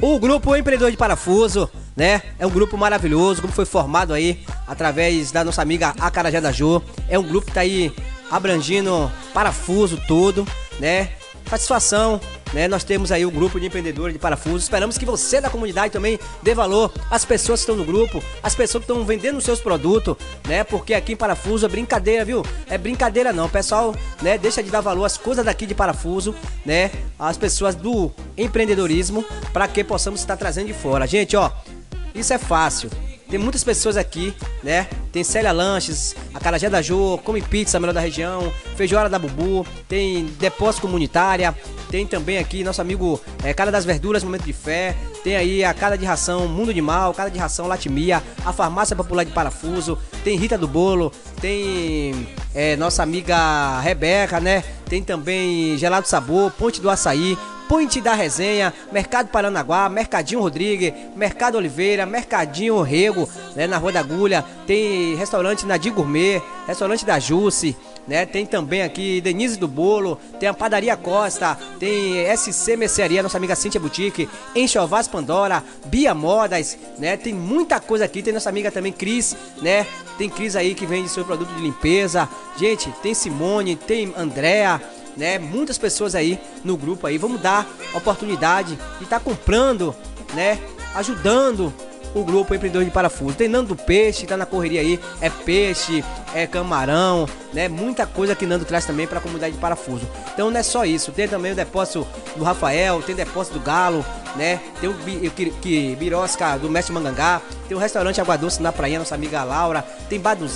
O grupo Empreendedor de Parafuso, né? É um grupo maravilhoso, como foi formado aí através da nossa amiga Acarajé da Jô. É um grupo que tá aí abrangindo parafuso todo, né? Satisfação, né? Nós temos aí o grupo de empreendedores de parafuso. Esperamos que você da comunidade também dê valor às pessoas que estão no grupo, às pessoas que estão vendendo os seus produtos, né? Porque aqui em Parafuso é brincadeira, viu? É brincadeira não. Pessoal, né, deixa de dar valor às coisas daqui de Parafuso, né? As pessoas do empreendedorismo para que possamos estar trazendo de fora. Gente, ó, isso é fácil. Tem muitas pessoas aqui, né? Tem Célia Lanches, a Carajé da Jô, Come Pizza, melhor da região, Feijoada da Bubu, tem Depósito Comunitária, tem também aqui nosso amigo é, Cara das Verduras, Momento de Fé, tem aí a Cada de Ração Mundo de Mal, Cada de Ração Latimia, a Farmácia Popular de Parafuso, tem Rita do Bolo, tem é, nossa amiga Rebeca, né? Tem também Gelado Sabor, Ponte do Açaí, Ponte da Resenha, Mercado Paranaguá, Mercadinho Rodrigues, Mercado Oliveira, Mercadinho Rego, né, na Rua da Agulha, tem restaurante Nadir Gourmet, restaurante da Jusce, né? Tem também aqui Denise do Bolo, tem a Padaria Costa, tem SC Mercearia, nossa amiga Cintia Boutique, Enxovás Pandora, Bia Modas, né? Tem muita coisa aqui, tem nossa amiga também Cris, né? Tem Cris aí que vende seu produto de limpeza. Gente, tem Simone, tem Andréa, né? Muitas pessoas aí no grupo aí. Vamos dar oportunidade de estar comprando, né? Ajudando o grupo Empreendedor de Parafuso. Tem Nando Peixe, tá na correria aí. É peixe, é camarão, né? Muita coisa que Nando traz também para a comunidade de Parafuso. Então não é só isso. Tem também o depósito do Rafael, tem depósito do Galo, né? Tem o que, que Birosca do Mestre Mangangá. Tem o restaurante Água Doce na praia, nossa amiga Laura. Tem do